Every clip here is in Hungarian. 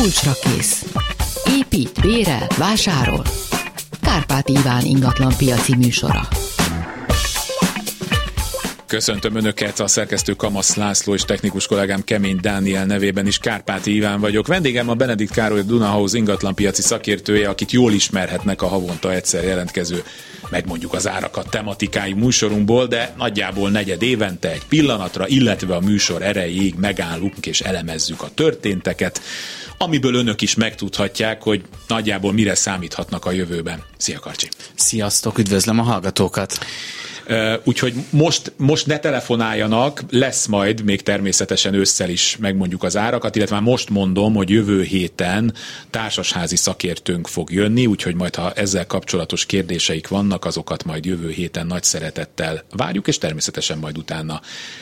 Kulcsra kész. Épít, bérel, vásárol. Kárpát Iván ingatlan piaci műsora. Köszöntöm Önöket, a szerkesztő Kamasz László és technikus kollégám Kemény Dániel nevében is Kárpáti Iván vagyok. Vendégem a Benedikt Károly Dunahouse ingatlanpiaci szakértője, akit jól ismerhetnek a havonta egyszer jelentkező megmondjuk az árakat tematikájú műsorunkból, de nagyjából negyed évente egy pillanatra, illetve a műsor erejéig megállunk és elemezzük a történteket, amiből önök is megtudhatják, hogy nagyjából mire számíthatnak a jövőben. Szia Karcsi! Sziasztok, üdvözlöm a hallgatókat! Úgyhogy most, most ne telefonáljanak, lesz majd még természetesen ősszel is megmondjuk az árakat, illetve már most mondom, hogy jövő héten társasházi szakértőnk fog jönni, úgyhogy majd ha ezzel kapcsolatos kérdéseik vannak, azokat majd jövő héten nagy szeretettel várjuk, és természetesen majd utána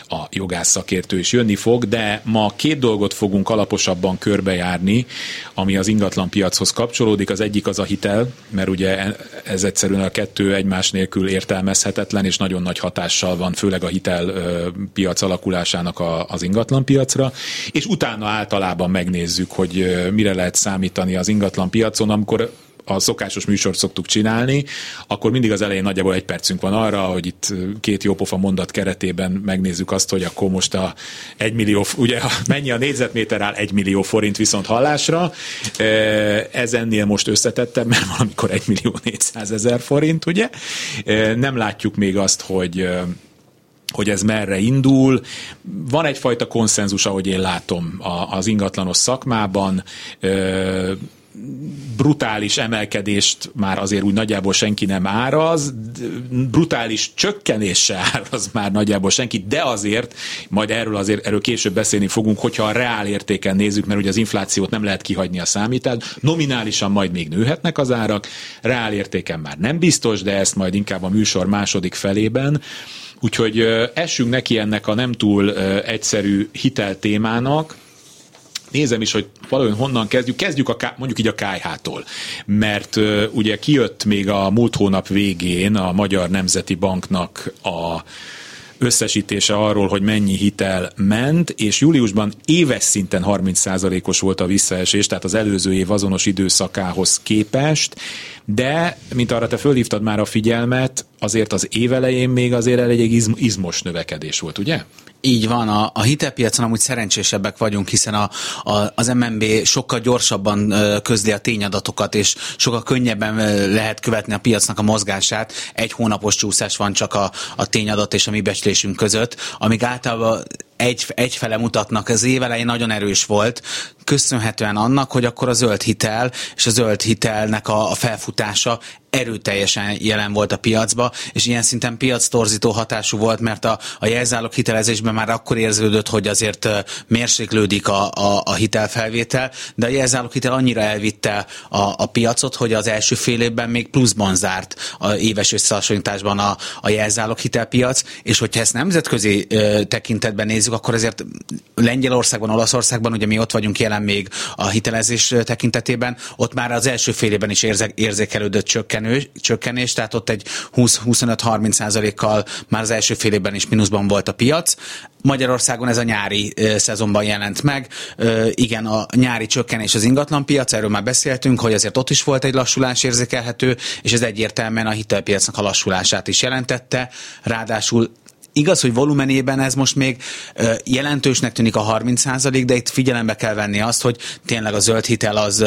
a jogász szakértő is jönni fog, de ma két dolgot fogunk alaposabban körbejárni, ami az ingatlan piachoz kapcsolódik. Az egyik az a hitel, mert ugye ez egyszerűen a kettő egymás nélkül értelmezhetetlen, és és nagyon nagy hatással van, főleg a hitelpiac alakulásának a, az ingatlanpiacra, és utána általában megnézzük, hogy mire lehet számítani az ingatlanpiacon, amikor a szokásos műsort szoktuk csinálni, akkor mindig az elején nagyjából egy percünk van arra, hogy itt két jópofa mondat keretében megnézzük azt, hogy akkor most a egy millió, ugye mennyi a négyzetméter áll egy millió forint viszont hallásra. Ez ennél most összetettem, mert valamikor egy millió négyszáz ezer forint, ugye? Nem látjuk még azt, hogy hogy ez merre indul. Van egyfajta konszenzus, ahogy én látom az ingatlanos szakmában brutális emelkedést már azért úgy nagyjából senki nem áraz, brutális csökkenés se áraz már nagyjából senki, de azért, majd erről azért erről később beszélni fogunk, hogyha a reál értéken nézzük, mert ugye az inflációt nem lehet kihagyni a számítást, nominálisan majd még nőhetnek az árak, reál értéken már nem biztos, de ezt majd inkább a műsor második felében. Úgyhogy essünk neki ennek a nem túl egyszerű hitel témának, nézem is, hogy valahogy honnan kezdjük. Kezdjük a, mondjuk így a KH-tól, mert ugye kijött még a múlt hónap végén a Magyar Nemzeti Banknak a összesítése arról, hogy mennyi hitel ment, és júliusban éves szinten 30%-os volt a visszaesés, tehát az előző év azonos időszakához képest, de, mint arra te fölhívtad már a figyelmet, azért az évelején még azért elég izmos növekedés volt, ugye? Így van, a, a hitelpiacon amúgy szerencsésebbek vagyunk, hiszen a, a, az MNB sokkal gyorsabban közli a tényadatokat, és sokkal könnyebben lehet követni a piacnak a mozgását. Egy hónapos csúszás van csak a, a tényadat és a mi becslésünk között, amíg általában egy, egyfele mutatnak. Az évelején nagyon erős volt, köszönhetően annak, hogy akkor a zöld hitel és a zöld hitelnek a, a felfutása erőteljesen jelen volt a piacba, és ilyen szinten piac torzító hatású volt, mert a, a jelzálog hitelezésben már akkor érződött, hogy azért mérséklődik a, a, a hitelfelvétel, de a jelzálog hitel annyira elvitte a, a piacot, hogy az első fél évben még pluszban zárt a éves összehasonlításban a, a jelzálog hitelpiac, és hogyha ezt nemzetközi ö, tekintetben nézzük, akkor azért Lengyelországban, Olaszországban, ugye mi ott vagyunk jelen még a hitelezés tekintetében, ott már az első fél évben is érze, érzékelődött csökkenő csökkenő, csökkenés, tehát ott egy 20-25-30 százalékkal már az első fél évben is mínuszban volt a piac. Magyarországon ez a nyári szezonban jelent meg. Igen, a nyári csökkenés az ingatlanpiac, erről már beszéltünk, hogy azért ott is volt egy lassulás érzékelhető, és ez egyértelműen a hitelpiacnak a lassulását is jelentette. Ráadásul Igaz, hogy volumenében ez most még jelentősnek tűnik a 30%, de itt figyelembe kell venni azt, hogy tényleg a zöld hitel az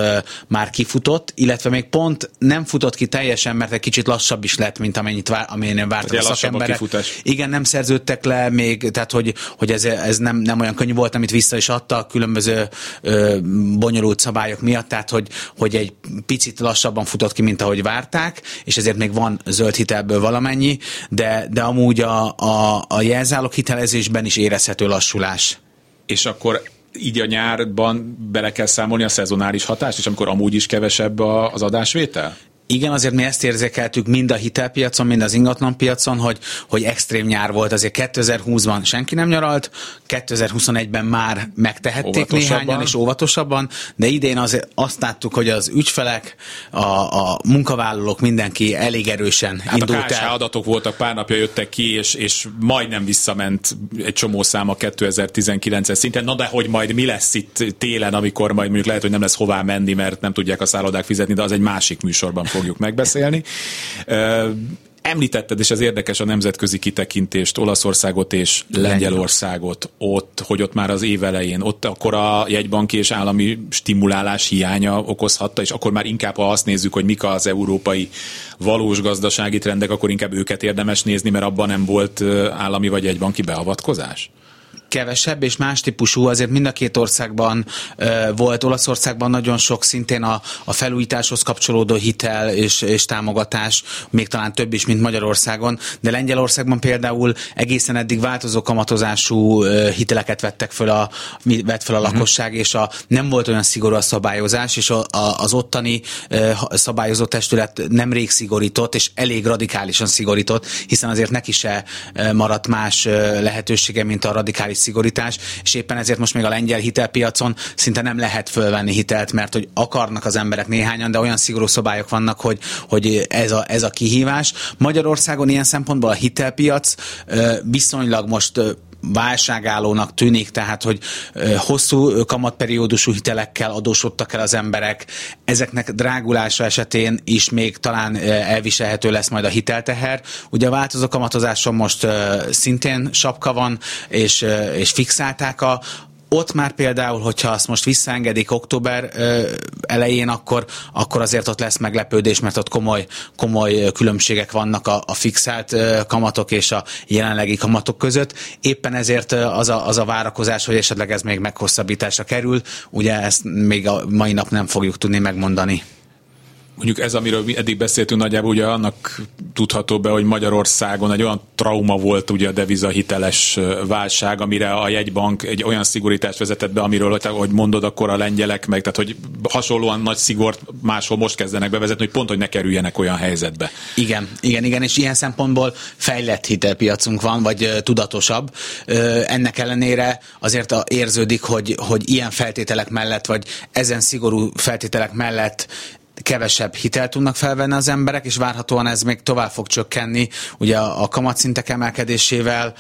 már kifutott, illetve még pont nem futott ki teljesen, mert egy kicsit lassabb is lett, mint amennyit vár, amennyien vártak a szakemberek. A Igen, nem szerződtek le még, tehát hogy, hogy ez, ez nem, nem olyan könnyű volt, amit vissza is adta a különböző ö, bonyolult szabályok miatt, tehát hogy, hogy egy picit lassabban futott ki, mint ahogy várták, és ezért még van zöld hitelből valamennyi, de, de amúgy a, a a, jelzálog hitelezésben is érezhető lassulás. És akkor így a nyárban bele kell számolni a szezonális hatást, és amikor amúgy is kevesebb az adásvétel? Igen, azért mi ezt érzékeltük mind a hitelpiacon, mind az ingatlanpiacon, hogy, hogy extrém nyár volt. Azért 2020-ban senki nem nyaralt, 2021-ben már megtehették néhányan és óvatosabban, de idén azért azt láttuk, hogy az ügyfelek, a, a munkavállalók, mindenki elég erősen hát indult a el. adatok voltak, pár napja jöttek ki, és, és majdnem visszament egy csomó száma 2019-es szinten. Na de hogy majd mi lesz itt télen, amikor majd mondjuk lehet, hogy nem lesz hová menni, mert nem tudják a szállodák fizetni, de az egy másik műsorban fog fogjuk megbeszélni. Említetted, és ez érdekes a nemzetközi kitekintést, Olaszországot és Lengyelországot, ott, hogy ott már az év elején, ott akkor a jegybanki és állami stimulálás hiánya okozhatta, és akkor már inkább, ha azt nézzük, hogy mik az európai valós gazdasági trendek, akkor inkább őket érdemes nézni, mert abban nem volt állami vagy jegybanki beavatkozás? Kevesebb és más típusú, azért mind a két országban volt. Olaszországban nagyon sok szintén a, a felújításhoz kapcsolódó hitel és, és támogatás, még talán több is, mint Magyarországon, de Lengyelországban például egészen eddig változó kamatozású hiteleket vettek föl a, vett fel a uh-huh. lakosság, és a, nem volt olyan szigorú a szabályozás, és a, a, az ottani szabályozó testület nemrég szigorított, és elég radikálisan szigorított, hiszen azért neki se maradt más lehetősége, mint a radikális szigorítás, és éppen ezért most még a lengyel hitelpiacon szinte nem lehet fölvenni hitelt, mert hogy akarnak az emberek néhányan, de olyan szigorú szabályok vannak, hogy, hogy ez, a, ez a kihívás. Magyarországon ilyen szempontból a hitelpiac viszonylag most válságállónak tűnik, tehát hogy hosszú kamatperiódusú hitelekkel adósodtak el az emberek, ezeknek drágulása esetén is még talán elviselhető lesz majd a hitelteher. Ugye a változó kamatozáson most szintén sapka van, és, és fixálták a, ott már például, hogyha azt most visszaengedik október elején, akkor, akkor azért ott lesz meglepődés, mert ott komoly, komoly különbségek vannak a, a fixált kamatok és a jelenlegi kamatok között. Éppen ezért az a, az a várakozás, hogy esetleg ez még meghosszabbításra kerül, ugye ezt még a mai nap nem fogjuk tudni megmondani mondjuk ez, amiről mi eddig beszéltünk, nagyjából ugye annak tudható be, hogy Magyarországon egy olyan trauma volt ugye a devizahiteles válság, amire a jegybank egy olyan szigorítást vezetett be, amiről, hogy mondod, akkor a lengyelek meg, tehát hogy hasonlóan nagy szigort máshol most kezdenek bevezetni, hogy pont, hogy ne kerüljenek olyan helyzetbe. Igen, igen, igen, és ilyen szempontból fejlett hitelpiacunk van, vagy tudatosabb. Ennek ellenére azért érződik, hogy, hogy ilyen feltételek mellett, vagy ezen szigorú feltételek mellett kevesebb hitelt tudnak felvenni az emberek, és várhatóan ez még tovább fog csökkenni, ugye a, kamatszintek emelkedésével,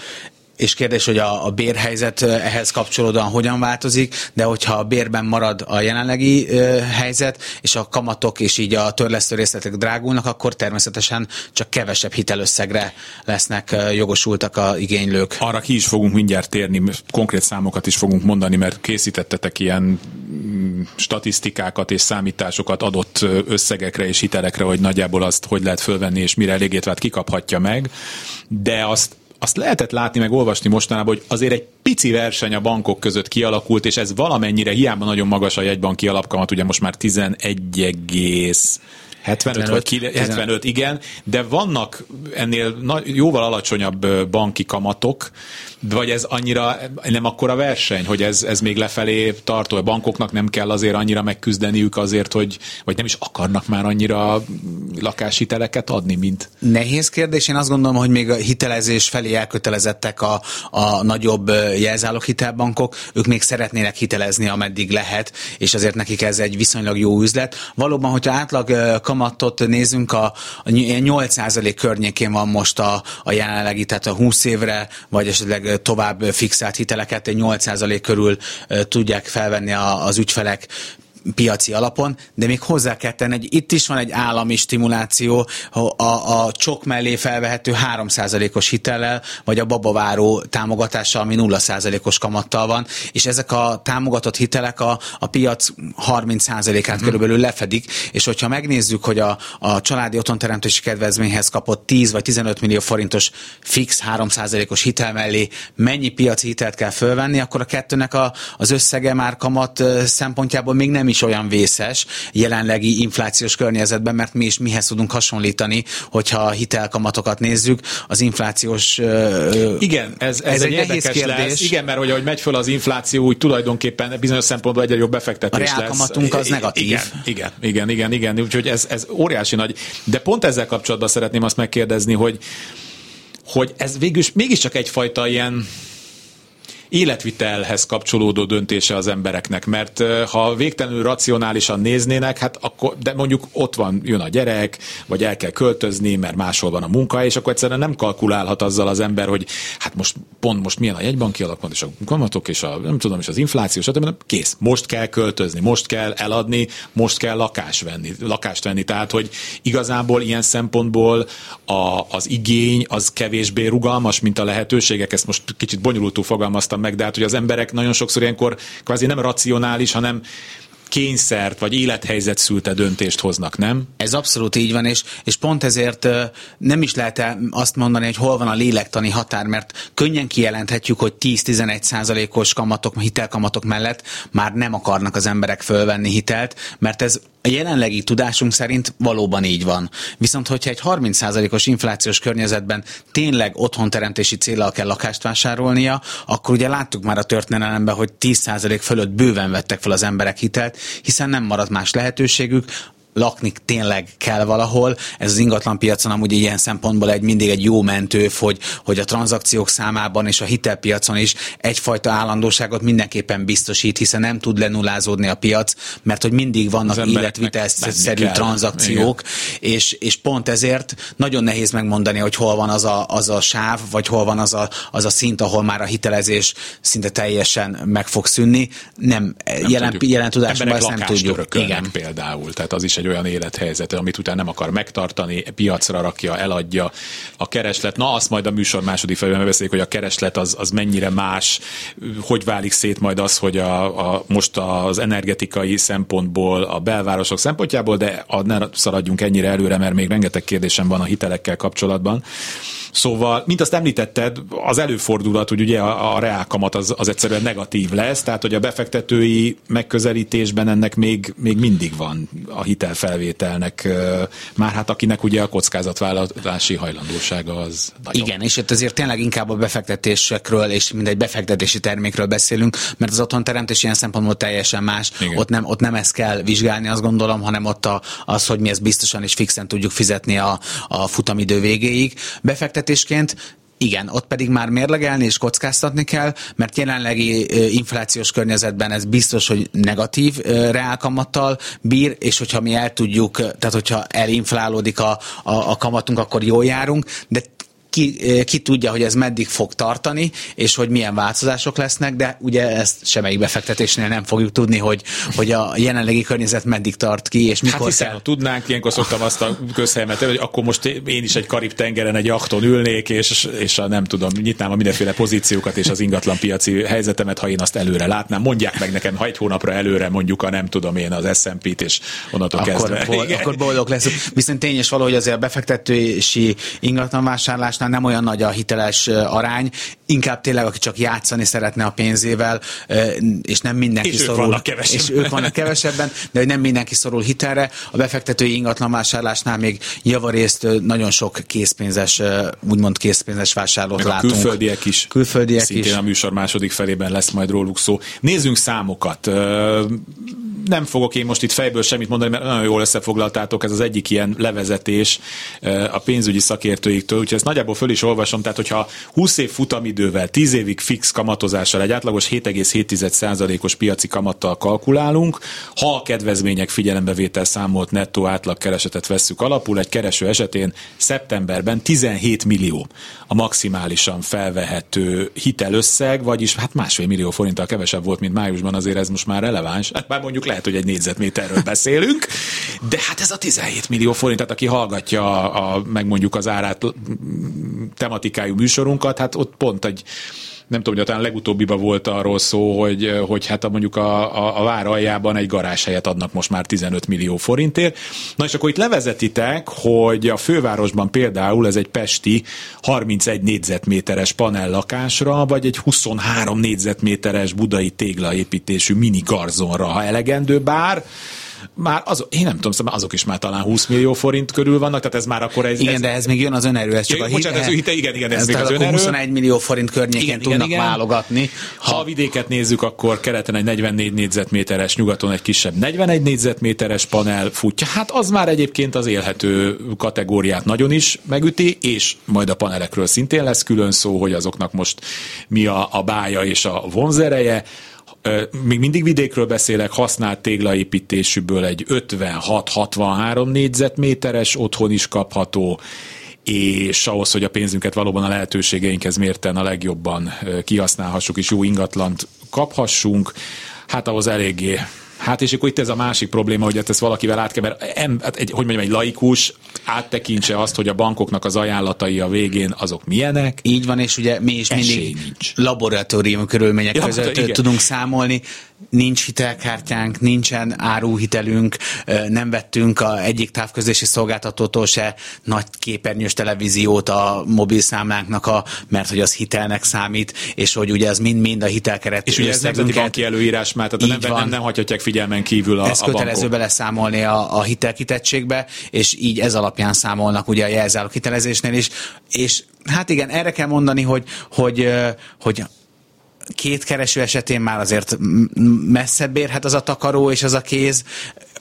és kérdés, hogy a, a bérhelyzet ehhez kapcsolódóan hogyan változik, de hogyha a bérben marad a jelenlegi helyzet, és a kamatok és így a törlesztő részletek drágulnak, akkor természetesen csak kevesebb hitelösszegre lesznek jogosultak a igénylők. Arra ki is fogunk mindjárt térni, konkrét számokat is fogunk mondani, mert készítettetek ilyen statisztikákat és számításokat adott összegekre és hitelekre, hogy nagyjából azt hogy lehet fölvenni, és mire elégétvát kikaphatja meg, de azt azt lehetett látni, meg olvasni mostanában, hogy azért egy pici verseny a bankok között kialakult, és ez valamennyire hiába nagyon magas a jegybanki alapkamat, ugye most már 11, 75, 75 vagy 75, igen, de vannak ennél jóval alacsonyabb banki kamatok, vagy ez annyira nem akkora verseny, hogy ez, ez még lefelé tartó. A bankoknak nem kell azért annyira megküzdeniük azért, hogy vagy nem is akarnak már annyira lakáshiteleket adni, mint... Nehéz kérdés. Én azt gondolom, hogy még a hitelezés felé elkötelezettek a, a nagyobb jelzálog hitelbankok. Ők még szeretnének hitelezni, ameddig lehet, és azért nekik ez egy viszonylag jó üzlet. Valóban, hogyha átlag kamatot nézünk, a, a 8% környékén van most a, a jelenlegi, tehát a 20 évre, vagy esetleg tovább fixált hiteleket, egy 8% körül tudják felvenni az ügyfelek piaci alapon, de még hozzá kell tenni, hogy itt is van egy állami stimuláció a, a csok mellé felvehető 3%-os hitellel, vagy a babaváró támogatással, ami 0%-os kamattal van, és ezek a támogatott hitelek a, a piac 30%-át mm. körülbelül lefedik, és hogyha megnézzük, hogy a, a családi otthonteremtési kedvezményhez kapott 10 vagy 15 millió forintos fix 3%-os hitel mellé mennyi piaci hitelt kell fölvenni, akkor a kettőnek a, az összege már kamat szempontjából még nem is olyan vészes jelenlegi inflációs környezetben, mert mi is mihez tudunk hasonlítani, hogyha a hitelkamatokat nézzük, az inflációs... Igen, ez, ez, ez egy, egy nehéz kérdés. Lesz. Igen, mert hogy ahogy megy föl az infláció, úgy tulajdonképpen bizonyos szempontból egyre jobb befektetés a lesz. A az negatív. Igen, igen, igen, igen, igen. úgyhogy ez, ez óriási nagy. De pont ezzel kapcsolatban szeretném azt megkérdezni, hogy hogy ez végül mégiscsak egyfajta ilyen életvitelhez kapcsolódó döntése az embereknek, mert ha végtelenül racionálisan néznének, hát akkor, de mondjuk ott van, jön a gyerek, vagy el kell költözni, mert máshol van a munka, és akkor egyszerűen nem kalkulálhat azzal az ember, hogy hát most pont most milyen a jegybanki alapot, és a kamatok, és a nem tudom, és az infláció, stb. Kész, most kell költözni, most kell eladni, most kell lakás venni, lakást venni. Tehát, hogy igazából ilyen szempontból a, az igény az kevésbé rugalmas, mint a lehetőségek. Ezt most kicsit bonyolultul fogalmaztam meg, de hát hogy az emberek nagyon sokszor ilyenkor kvázi nem racionális, hanem kényszert vagy élethelyzet szülte döntést hoznak, nem? Ez abszolút így van, és, és pont ezért nem is lehet azt mondani, hogy hol van a lélektani határ, mert könnyen kijelenthetjük, hogy 10-11 százalékos kamatok, hitelkamatok mellett már nem akarnak az emberek fölvenni hitelt, mert ez a jelenlegi tudásunk szerint valóban így van. Viszont, hogyha egy 30%-os inflációs környezetben tényleg otthonteremtési célral kell lakást vásárolnia, akkor ugye láttuk már a történelemben, hogy 10% fölött bőven vettek fel az emberek hitelt, hiszen nem maradt más lehetőségük, lakni tényleg kell valahol. Ez az ingatlan piacon amúgy ilyen szempontból egy mindig egy jó mentő, hogy, hogy a tranzakciók számában és a hitelpiacon is egyfajta állandóságot mindenképpen biztosít, hiszen nem tud lenullázódni a piac, mert hogy mindig vannak életvitelszerű tranzakciók, és, és pont ezért nagyon nehéz megmondani, hogy hol van az a, az a sáv, vagy hol van az a, az a szint, ahol már a hitelezés szinte teljesen meg fog szűnni. Nem, nem jelen, jelen tudásban ezt nem tudjuk. Igen. például, tehát az is egy olyan élethelyzet, amit utána nem akar megtartani, piacra rakja, eladja a kereslet. Na, azt majd a műsor második felében beszéljük, hogy a kereslet az, az mennyire más, hogy válik szét majd az, hogy a, a, most az energetikai szempontból, a belvárosok szempontjából, de a, ne szaladjunk ennyire előre, mert még rengeteg kérdésem van a hitelekkel kapcsolatban. Szóval, mint azt említetted, az előfordulat, hogy ugye a, a reálkamat az, az egyszerűen negatív lesz, tehát hogy a befektetői megközelítésben ennek még, még mindig van a hitelfelvételnek, már hát akinek ugye a kockázatvállalási hajlandósága az nagyon. Igen, és itt azért tényleg inkább a befektetésekről és mindegy befektetési termékről beszélünk, mert az otthonteremtés ilyen szempontból teljesen más. Ott nem, ott nem ezt kell vizsgálni, azt gondolom, hanem ott a, az, hogy mi ezt biztosan és fixen tudjuk fizetni a, a futamidő végéig. Befektetés befektetésként igen, ott pedig már mérlegelni és kockáztatni kell, mert jelenlegi inflációs környezetben ez biztos, hogy negatív reálkamattal bír, és hogyha mi el tudjuk, tehát hogyha elinflálódik a, a, a kamatunk, akkor jól járunk, de ki, eh, ki tudja, hogy ez meddig fog tartani, és hogy milyen változások lesznek, de ugye ezt semmelyik befektetésnél nem fogjuk tudni, hogy, hogy a jelenlegi környezet meddig tart ki, és mikor hát hiszen, kell. ha tudnánk, ilyenkor szoktam azt a közhelyemet, hogy akkor most én is egy Karib-tengeren egy akton ülnék, és, és a, nem tudom, nyitnám a mindenféle pozíciókat és az ingatlan piaci helyzetemet, ha én azt előre látnám. Mondják meg nekem, ha egy hónapra előre mondjuk a nem tudom én az S&P-t, és onnantól akkor, kezdve. Bol, akkor boldog lesz. Viszont tény és valahogy azért a befektetési ingatlanvásárlásnál nem olyan nagy a hiteles arány, inkább tényleg, aki csak játszani szeretne a pénzével, és nem mindenki és szorul. Ők vannak kevesebben. És ők vannak kevesebben, de hogy nem mindenki szorul hitelre. A befektetői ingatlanvásárlásnál még javarészt nagyon sok készpénzes, úgymond készpénzes vásárlót Meg látunk. A külföldiek is. Külföldiek Szintén is. a műsor második felében lesz majd róluk szó. Nézzünk számokat nem fogok én most itt fejből semmit mondani, mert nagyon jól összefoglaltátok, ez az egyik ilyen levezetés a pénzügyi szakértőiktől, úgyhogy ezt nagyjából föl is olvasom, tehát hogyha 20 év futamidővel, 10 évig fix kamatozással egy átlagos 7,7%-os piaci kamattal kalkulálunk, ha a kedvezmények figyelembevétel számolt nettó átlagkeresetet vesszük alapul, egy kereső esetén szeptemberben 17 millió a maximálisan felvehető hitelösszeg, vagyis hát másfél millió forinttal kevesebb volt, mint májusban, azért ez most már releváns. Hát már mondjuk lehet, hogy egy négyzetméterről beszélünk, de hát ez a 17 millió forint, tehát aki hallgatja a, a meg mondjuk az árát tematikájú műsorunkat, hát ott pont egy nem tudom, hogy talán legutóbbiban volt arról szó, hogy, hogy hát a, mondjuk a, a, a vár aljában egy garázshelyet adnak most már 15 millió forintért. Na és akkor itt levezetitek, hogy a fővárosban például ez egy pesti 31 négyzetméteres panellakásra, vagy egy 23 négyzetméteres budai téglaépítésű mini garzonra, ha elegendő, bár már az, én nem tudom, szóval azok is már talán 20 millió forint körül vannak, tehát ez már akkor ez... Igen, ez, de ez még jön az önerő, ez csak ja, a hite, bocsánat, ez, hite, igen, igen, ez, ez még az önerő. 21 millió forint környékén igen, tudnak igen, válogatni. Ha... ha a vidéket nézzük, akkor keleten egy 44 négyzetméteres, nyugaton egy kisebb 41 négyzetméteres panel futja. Hát az már egyébként az élhető kategóriát nagyon is megüti, és majd a panelekről szintén lesz külön szó, hogy azoknak most mi a, a bája és a vonzereje még mindig vidékről beszélek, használt téglaépítésűből egy 56-63 négyzetméteres otthon is kapható, és ahhoz, hogy a pénzünket valóban a lehetőségeinkhez mérten a legjobban kihasználhassuk, és jó ingatlant kaphassunk, hát ahhoz eléggé. Hát és akkor itt ez a másik probléma, hogy hát ezt valakivel át kell, mert hát egy, hogy mondjam, egy laikus áttekintse azt, hogy a bankoknak az ajánlatai a végén azok milyenek. Így van, és ugye mi is mindig nincs. laboratórium körülmények ja, között igen. tudunk számolni. Nincs hitelkártyánk, nincsen áruhitelünk, nem vettünk a egyik távközlési szolgáltatótól se nagy képernyős televíziót a mobilszámlánknak, a, mert hogy az hitelnek számít, és hogy ugye az mind-mind a hitelkeret És ugye ez nemzeti banki előírás már, tehát nem, nem, nem hagyhatják figyelmen kívül a, Ez a kötelező bankok. beleszámolni a, a hitelkitettségbe, és így ez alapján számolnak ugye a jelzálók hitelezésnél is, és hát igen, erre kell mondani, hogy, hogy, hogy két kereső esetén már azért messzebb érhet az a takaró és az a kéz,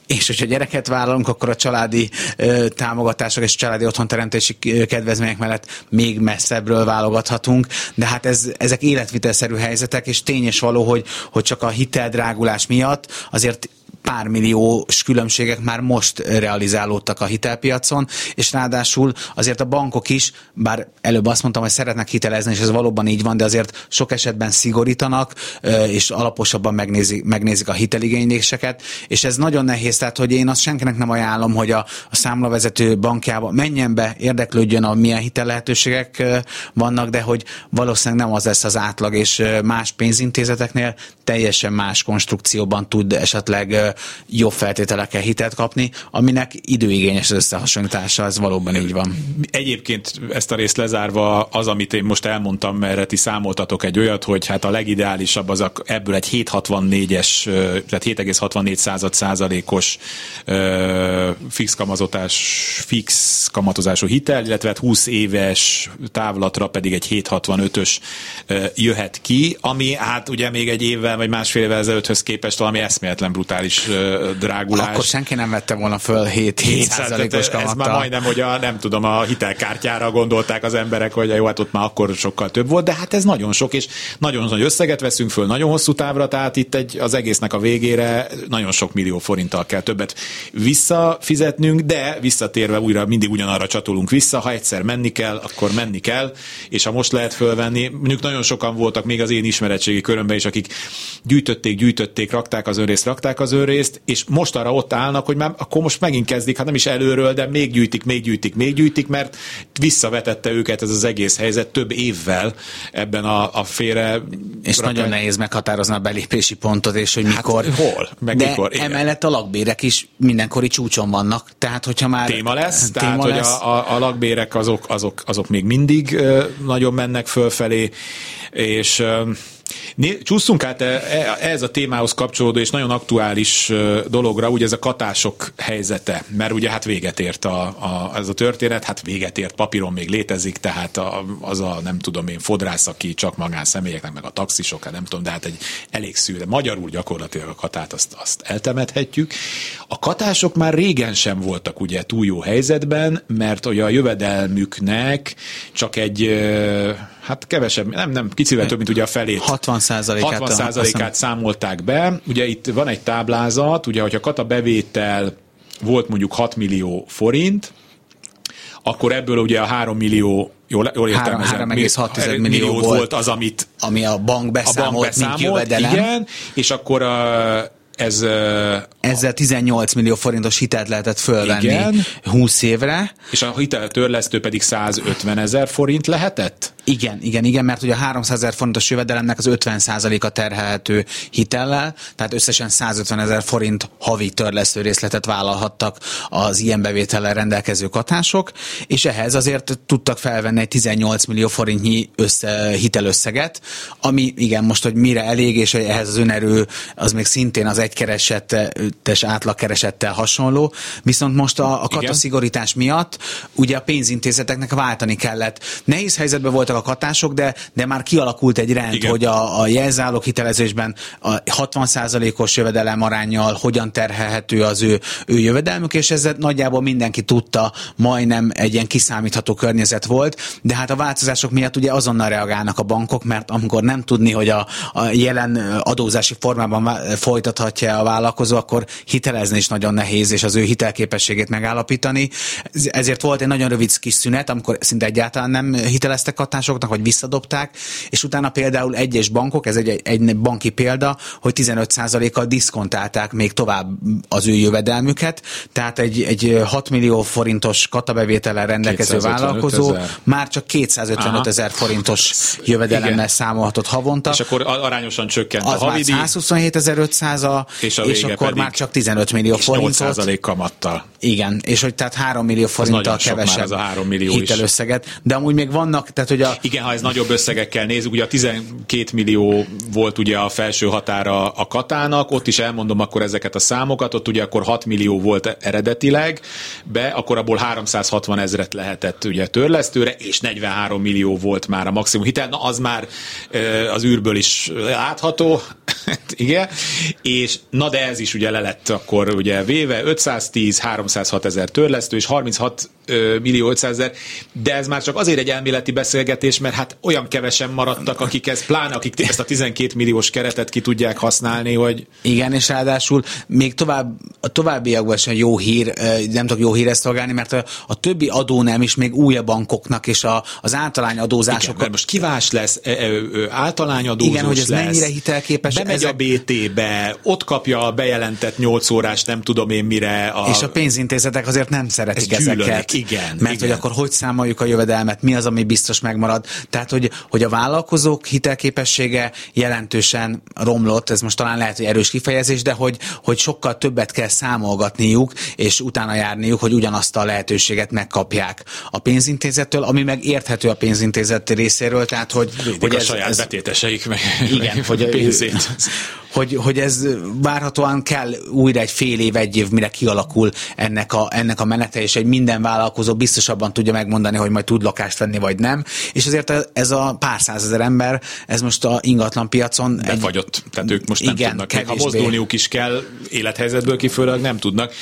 és hogyha gyereket vállalunk, akkor a családi ö, támogatások és családi otthonteremtési kedvezmények mellett még messzebbről válogathatunk, de hát ez, ezek életvitelszerű helyzetek, és tény és való, hogy, hogy csak a hiteldrágulás miatt azért pár milliós különbségek már most realizálódtak a hitelpiacon, és ráadásul azért a bankok is, bár előbb azt mondtam, hogy szeretnek hitelezni, és ez valóban így van, de azért sok esetben szigorítanak, és alaposabban megnézik, megnézik a hiteligényléseket, és ez nagyon nehéz, tehát hogy én azt senkinek nem ajánlom, hogy a, a számlavezető bankjába menjen be, érdeklődjön a milyen hitellehetőségek vannak, de hogy valószínűleg nem az lesz az átlag, és más pénzintézeteknél teljesen más konstrukcióban tud esetleg jobb feltételekkel hitelt kapni, aminek időigényes összehasonlítása, ez valóban így van. Egyébként ezt a részt lezárva az, amit én most elmondtam, mert ti számoltatok egy olyat, hogy hát a legideálisabb az a, ebből egy 764-es, tehát 7,64 század százalékos fix kamatozás, fix kamatozású hitel, illetve hát 20 éves távlatra pedig egy 765-ös jöhet ki, ami hát ugye még egy évvel vagy másfél évvel ezelőtthöz képest valami eszméletlen brutális drágulás. Akkor senki nem vette volna föl 7 7%-os kamattal. Ez már majdnem, hogy a, nem tudom, a hitelkártyára gondolták az emberek, hogy jó, hát ott már akkor sokkal több volt, de hát ez nagyon sok, és nagyon nagy összeget veszünk föl, nagyon hosszú távra, tehát itt egy, az egésznek a végére nagyon sok millió forinttal kell többet visszafizetnünk, de visszatérve újra mindig ugyanarra csatolunk vissza, ha egyszer menni kell, akkor menni kell, és ha most lehet fölvenni, mondjuk nagyon sokan voltak még az én ismeretségi körömben is, akik gyűjtötték, gyűjtötték, rakták az önrészt, rakták az önrészt, részt, és most arra ott állnak, hogy már akkor most megint kezdik, hát nem is előről, de még gyűjtik, még gyűjtik, még gyűjtik, mert visszavetette őket ez az egész helyzet több évvel ebben a, a félre. És rakaj... nagyon nehéz meghatározni a belépési pontot, és hogy hát mikor. hol, meg de mikor. Igen. emellett a lakbérek is mindenkori csúcson vannak, tehát hogyha már... Téma lesz, téma tehát lesz. hogy a, a, a lakbérek azok, azok, azok még mindig nagyon mennek fölfelé, és Csúszunk át e, e, ez a témához kapcsolódó és nagyon aktuális dologra, ugye ez a katások helyzete, mert ugye hát véget ért a, a, ez a történet, hát véget ért, papíron még létezik, tehát a, az a nem tudom én fodrász, aki csak magánszemélyeknek, meg a taxisok, hát nem tudom, de hát egy elég szűre, magyarul gyakorlatilag a katát azt, azt eltemethetjük. A katások már régen sem voltak ugye túl jó helyzetben, mert ugye a jövedelmüknek csak egy hát kevesebb, nem, nem, kicivel több, mint ugye a felét. 60 százalékát. 60 százalékát számolták be. Ugye itt van egy táblázat, ugye, hogyha kata bevétel volt mondjuk 6 millió forint, akkor ebből ugye a 3 millió jól, jól értem, 3,6 millió volt, volt az, amit ami a bank beszámolt, a bank beszámolt mint jövedelem. Igen, és akkor a, ez... Ezzel 18 millió forintos hitelt lehetett fölvenni igen. 20 évre. És a hitel törlesztő pedig 150 ezer forint lehetett? Igen, igen, igen, mert ugye a 300 ezer forintos jövedelemnek az 50 a terhelhető hitellel, tehát összesen 150 ezer forint havi törlesztő részletet vállalhattak az ilyen bevétellel rendelkező katások, és ehhez azért tudtak felvenni egy 18 millió forintnyi össze, hitelösszeget, ami igen, most, hogy mire elég, és hogy ehhez az önerő az még szintén az egykeresettes átlagkeresettel hasonló, viszont most a, a kataszigorítás miatt ugye a pénzintézeteknek váltani kellett. Nehéz helyzetben voltak a katások, de, de már kialakult egy rend, Igen. hogy a, a jelzálók hitelezésben a 60%-os jövedelem arányjal hogyan terhelhető az ő, ő jövedelmük, és ez nagyjából mindenki tudta, majdnem egy ilyen kiszámítható környezet volt, de hát a változások miatt ugye azonnal reagálnak a bankok, mert amikor nem tudni, hogy a, a jelen adózási formában folytathatja a vállalkozó, akkor hitelezni is nagyon nehéz, és az ő hitelképességét megállapítani. Ezért volt egy nagyon rövid kis szünet, amikor szinte egyáltalán nem hiteleztek katásoknak, vagy visszadobták, és utána például egyes bankok, ez egy, egy banki példa, hogy 15%-kal diszkontálták még tovább az ő jövedelmüket, tehát egy, egy 6 millió forintos katabevétellel rendelkező vállalkozó ezer. már csak 255 ezer forintos jövedelemmel Igen. számolhatott havonta. És akkor arányosan csökkent az a havidíj. 127 a és, a és akkor már csak 15 millió és forintot. 8 kamattal. Igen, és hogy tehát 3 millió forinttal kevesebb ez a 3 millió hitelösszeget. Is. De amúgy még vannak, tehát hogy a... Igen, ha ez nagyobb összegekkel nézzük, ugye a 12 millió volt ugye a felső határa a katának, ott is elmondom akkor ezeket a számokat, ott ugye akkor 6 millió volt eredetileg, be, akkor abból 360 ezret lehetett ugye törlesztőre, és 43 millió volt már a maximum hitel, na az már az űrből is látható, igen, és na de ez is ugye le lett akkor ugye véve, 510, 306 ezer törlesztő, és 36 millió 500 ezer, de ez már csak azért egy elméleti beszélgetés, mert hát olyan kevesen maradtak, akik ez, pláne akik ezt a 12 milliós keretet ki tudják használni, hogy... Igen, és ráadásul még tovább, a továbbiakban sem jó hír, nem tudok jó hír ezt szolgálni, mert a, a többi adó nem is még új a bankoknak, és a, az általány adózások. Igen, most kivás lesz, általány adózós Igen, hogy ez lesz, mennyire hitelképes. Bemegy ezek... a BT-be, ott kapja a bejelentett 8 órás, nem tudom én mire. A... És a pénzintézetek azért nem szeretik ezeket. Igen, mert igen. hogy akkor hogy számoljuk a jövedelmet, mi az, ami biztos megmarad. Tehát, hogy, hogy a vállalkozók hitelképessége jelentősen romlott, ez most talán lehet, hogy erős kifejezés, de hogy, hogy sokkal többet kell számolgatniuk, és utána járniuk, hogy ugyanazt a lehetőséget megkapják a pénzintézettől, ami meg érthető a pénzintézet részéről, tehát hogy, hogy a ez, saját ez, betéteseik meg, igen, meg hogy a pénzét. Hogy, hogy ez várhatóan kell újra egy fél év, egy év, mire kialakul ennek a, ennek a menete, és egy minden vállalkozó biztosabban tudja megmondani, hogy majd tud lakást venni, vagy nem. És azért ez a pár százezer ember, ez most a ingatlan piacon... Befagyott. Egy, Tehát ők most nem igen, tudnak. Kevésbé. Ha mozdulniuk is kell, élethelyzetből kifőleg nem tudnak.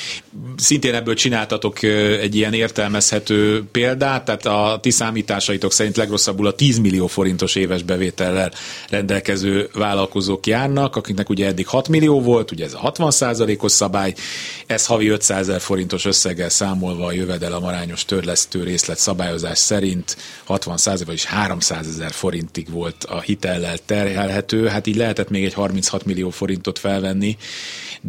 Szintén ebből csináltatok egy ilyen értelmezhető példát, tehát a ti számításaitok szerint legrosszabbul a 10 millió forintos éves bevétellel rendelkező vállalkozók járnak, akiknek ugye eddig 6 millió volt, ugye ez a 60 os szabály, ez havi 500 ezer forintos összeggel számolva a jövedelem arányos törlesztő részlet szabályozás szerint 60 százalék, vagyis 300 ezer forintig volt a hitellel terhelhető, hát így lehetett még egy 36 millió forintot felvenni,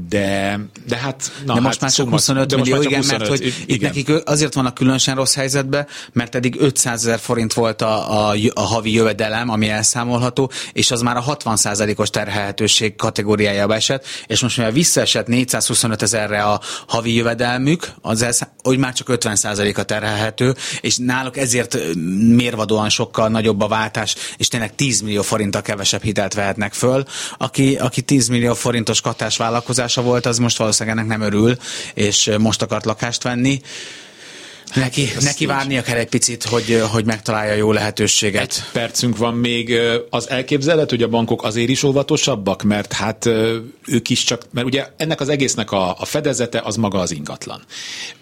de, de hát... Na, de most hát, már csak 25 millió, csak igen, 25, mert hogy igen. itt nekik azért vannak különösen rossz helyzetben, mert eddig 500 ezer forint volt a, a, a havi jövedelem, ami elszámolható, és az már a 60 os terhelhetőség kategóriájába esett, és most mivel visszaesett 425 ezerre a havi jövedelmük, az ez, hogy már csak 50 a terhelhető, és náluk ezért mérvadóan sokkal nagyobb a váltás, és tényleg 10 millió forinttal kevesebb hitelt vehetnek föl. Aki, aki 10 millió forintos katás vállalkozása volt, az most valószínűleg ennek nem örül, és most akart lakást venni. Neki, hát, neki várnia kell egy picit, hogy, hogy megtalálja jó lehetőséget. Egy percünk van még. Az elképzelhet, hogy a bankok azért is óvatosabbak, mert hát ők is csak, mert ugye ennek az egésznek a, a fedezete az maga az ingatlan.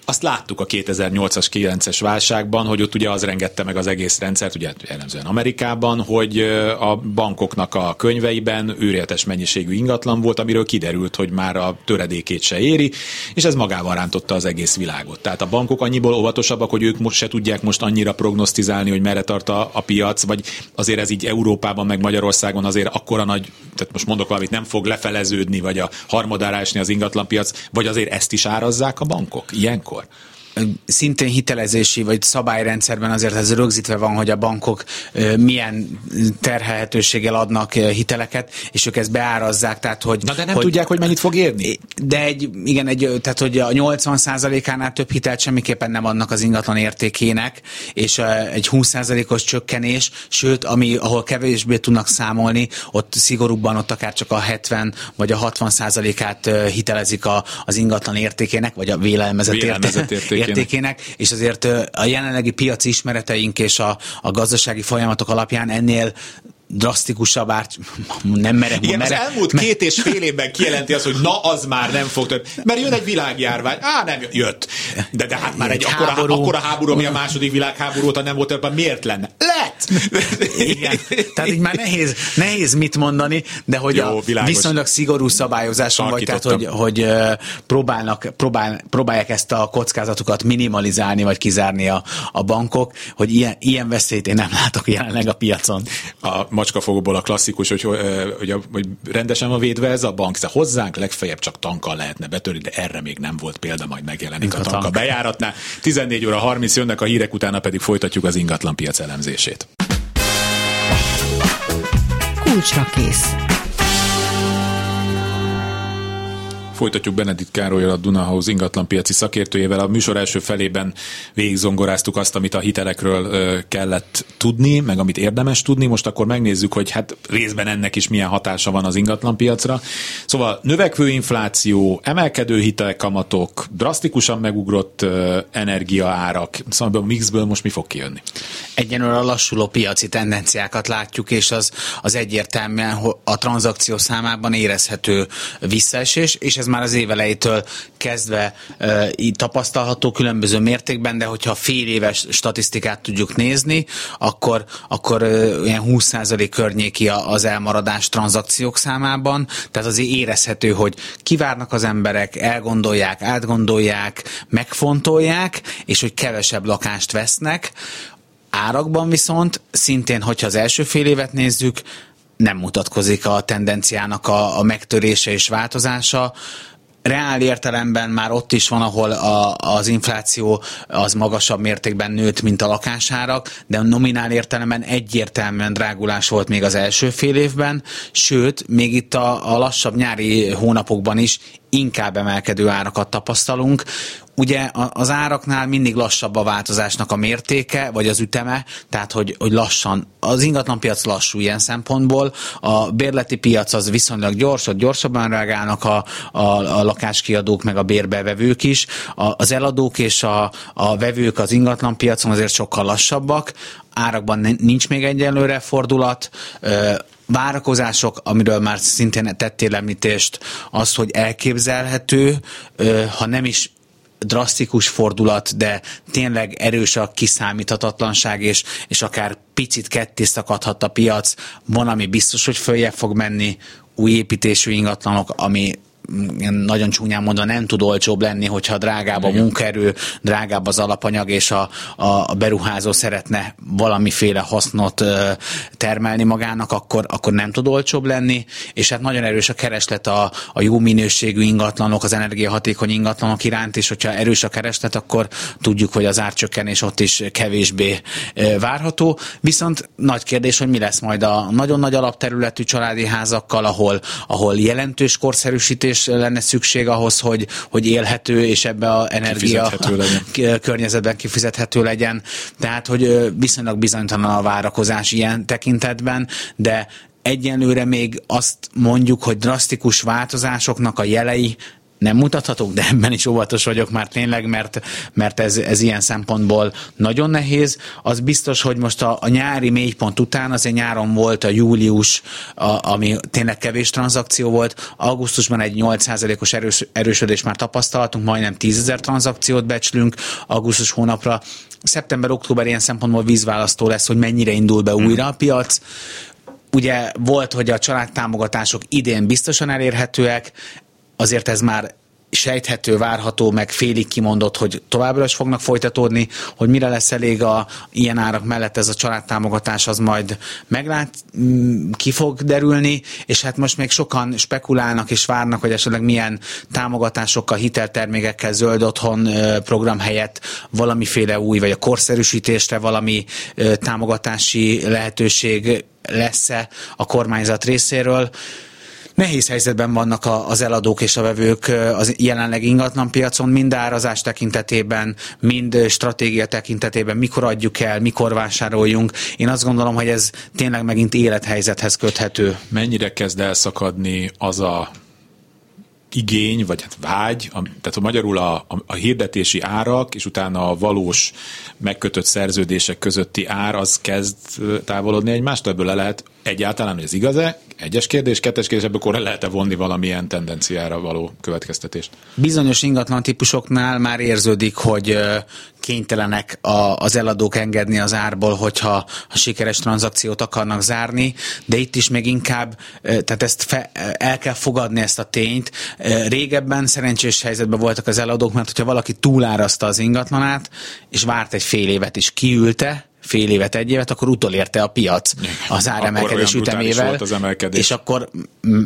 Azt láttuk a 2008-as, 9-es válságban, hogy ott ugye az rengette meg az egész rendszert, ugye jellemzően Amerikában, hogy a bankoknak a könyveiben őrületes mennyiségű ingatlan volt, amiről kiderült, hogy már a töredékét se éri, és ez magával rántotta az egész világot. Tehát a bankok annyiból óvatosabbak, hogy ők most se tudják most annyira prognosztizálni, hogy merre tart a, a piac, vagy azért ez így Európában, meg Magyarországon azért akkora nagy, tehát most mondok valamit, nem fog lefeleződni, vagy a harmadára esni az ingatlanpiac, vagy azért ezt is árazzák a bankok ilyenkor? What. Szintén hitelezési vagy szabályrendszerben azért ez rögzítve van, hogy a bankok milyen terhelhetőséggel adnak hiteleket, és ők ezt beárazzák, tehát hogy... Na de nem hogy, tudják, hogy mennyit fog érni? De egy, igen, egy, tehát hogy a 80%-ánál több hitelt semmiképpen nem adnak az ingatlan értékének, és egy 20%-os csökkenés, sőt, ami, ahol kevésbé tudnak számolni, ott szigorúbban ott akár csak a 70 vagy a 60%-át hitelezik a, az ingatlan értékének, vagy a vélelmezett, vélelmezett értékének. Értékének, és azért a jelenlegi piaci ismereteink és a, a gazdasági folyamatok alapján ennél drasztikusabb árt, nem merem. Igen, merem, az elmúlt két és fél évben kijelenti azt, hogy na, az már nem fog több. Mert jön egy világjárvány. Á, nem jött. De, de hát már egy, egy akkora, háború. akkora háború, ami a második világháború óta nem volt ebben, miért lenne? Lett! Igen. Tehát így már nehéz, nehéz mit mondani, de hogy Jó, a világos. viszonylag szigorú szabályozáson vagy, tehát hogy, hogy próbálnak, próbál, próbálják ezt a kockázatokat minimalizálni, vagy kizárni a, a bankok, hogy ilyen, ilyen veszélyt én nem látok jelenleg a piacon. A macskafogóból a klasszikus, hogy, hogy, hogy rendesen van védve ez a bank, de hozzánk legfeljebb csak tankkal lehetne betörni, de erre még nem volt példa, majd megjelenik a, a tanka tank. bejáratnál. 14 óra 30 jönnek a hírek, utána pedig folytatjuk az ingatlan piac elemzését. Kulcsra kész. Folytatjuk Benedikt Károlyal, a Dunahouse ingatlanpiaci szakértőjével. A műsor első felében végigzongoráztuk azt, amit a hitelekről kellett tudni, meg amit érdemes tudni. Most akkor megnézzük, hogy hát részben ennek is milyen hatása van az ingatlanpiacra. Szóval növekvő infláció, emelkedő hitelkamatok, drasztikusan megugrott energiaárak. Szóval a mixből most mi fog kijönni? Egyenlőre a lassuló piaci tendenciákat látjuk, és az, az egyértelműen a tranzakció számában érezhető visszaesés, és ez ez már az évelejétől kezdve uh, tapasztalható különböző mértékben, de hogyha fél éves statisztikát tudjuk nézni, akkor, akkor uh, ilyen 20% környéki az elmaradás tranzakciók számában, tehát azért érezhető, hogy kivárnak az emberek, elgondolják, átgondolják, megfontolják, és hogy kevesebb lakást vesznek, Árakban viszont szintén, hogyha az első fél évet nézzük, nem mutatkozik a tendenciának a, a megtörése és változása. Reál értelemben már ott is van, ahol a, az infláció az magasabb mértékben nőtt, mint a lakásárak, de nominál értelemben egyértelműen drágulás volt még az első fél évben, sőt, még itt a, a lassabb nyári hónapokban is inkább emelkedő árakat tapasztalunk. Ugye az áraknál mindig lassabb a változásnak a mértéke, vagy az üteme, tehát hogy, hogy lassan. Az ingatlanpiac lassú ilyen szempontból, a bérleti piac az viszonylag gyors, ott gyorsabban reagálnak a, a, a lakáskiadók, meg a bérbevevők is. A, az eladók és a, a vevők az ingatlanpiacon azért sokkal lassabbak, árakban nincs még egyelőre fordulat, várakozások, amiről már szintén tettél említést, az, hogy elképzelhető, ha nem is drasztikus fordulat, de tényleg erős a kiszámíthatatlanság, és, és akár picit ketté szakadhat a piac. Van, ami biztos, hogy följebb fog menni, új építésű ingatlanok, ami nagyon csúnyán mondva nem tud olcsóbb lenni, hogyha drágább a munkaerő, drágább az alapanyag, és a, a beruházó szeretne valamiféle hasznot termelni magának, akkor, akkor nem tud olcsóbb lenni, és hát nagyon erős a kereslet a, a jó minőségű ingatlanok, az energiahatékony ingatlanok iránt, és hogyha erős a kereslet, akkor tudjuk, hogy az árcsökkenés ott is kevésbé várható. Viszont nagy kérdés, hogy mi lesz majd a nagyon nagy alapterületű családi házakkal, ahol, ahol jelentős korszerűsítés is lenne szükség ahhoz, hogy, hogy élhető és ebbe a energia környezetben kifizethető legyen. Tehát, hogy viszonylag bizonytalan a várakozás ilyen tekintetben, de egyenlőre még azt mondjuk, hogy drasztikus változásoknak a jelei nem mutathatók, de ebben is óvatos vagyok már tényleg, mert, mert ez, ez ilyen szempontból nagyon nehéz. Az biztos, hogy most a, a nyári mélypont után, azért nyáron volt a július, a, ami tényleg kevés tranzakció volt, augusztusban egy 8%-os erős, erősödés már tapasztaltunk, majdnem 10 ezer tranzakciót becslünk augusztus hónapra. Szeptember-október ilyen szempontból vízválasztó lesz, hogy mennyire indul be újra a piac. Ugye volt, hogy a családtámogatások idén biztosan elérhetőek, azért ez már sejthető, várható, meg félig kimondott, hogy továbbra is fognak folytatódni, hogy mire lesz elég a ilyen árak mellett ez a családtámogatás, az majd meglát, mm, ki fog derülni, és hát most még sokan spekulálnak és várnak, hogy esetleg milyen támogatásokkal, hiteltermékekkel, zöld otthon program helyett valamiféle új, vagy a korszerűsítésre valami támogatási lehetőség lesz-e a kormányzat részéről. Nehéz helyzetben vannak a, az eladók és a vevők az jelenleg ingatlan piacon, mind árazás tekintetében, mind stratégia tekintetében, mikor adjuk el, mikor vásároljunk. Én azt gondolom, hogy ez tényleg megint élethelyzethez köthető. Mennyire kezd elszakadni az a igény, vagy hát vágy, tehát a magyarul a, a, a hirdetési árak, és utána a valós megkötött szerződések közötti ár, az kezd távolodni egymástól, ebből le lehet egyáltalán, hogy ez igaz-e? Egyes kérdés, kettes kérdés, ebből akkor lehet-e vonni valamilyen tendenciára való következtetést? Bizonyos ingatlan típusoknál már érződik, hogy kénytelenek a, az eladók engedni az árból, hogyha a sikeres tranzakciót akarnak zárni, de itt is még inkább, tehát ezt fe, el kell fogadni ezt a tényt. Régebben szerencsés helyzetben voltak az eladók, mert hogyha valaki túlárazta az ingatlanát, és várt egy fél évet is kiülte, fél évet, egy évet, akkor utolérte a piac az áremelkedés ütemével, az emelkedés. és akkor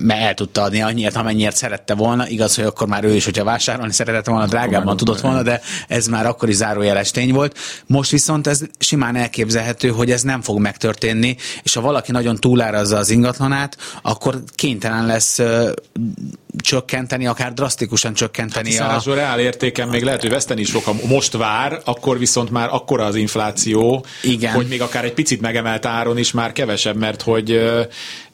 el tudta adni annyit, amennyit szerette volna. Igaz, hogy akkor már ő is, hogyha vásárolni szeretett volna, drágábban tudott volna, de ez már akkor is zárójeles tény volt. Most viszont ez simán elképzelhető, hogy ez nem fog megtörténni, és ha valaki nagyon túlárazza az ingatlanát, akkor kénytelen lesz csökkenteni, akár drasztikusan csökkenteni. Hát a... reál értéken még lehet, hogy veszteni is fog, ha most vár, akkor viszont már akkora az infláció, Igen. hogy még akár egy picit megemelt áron is már kevesebb, mert hogy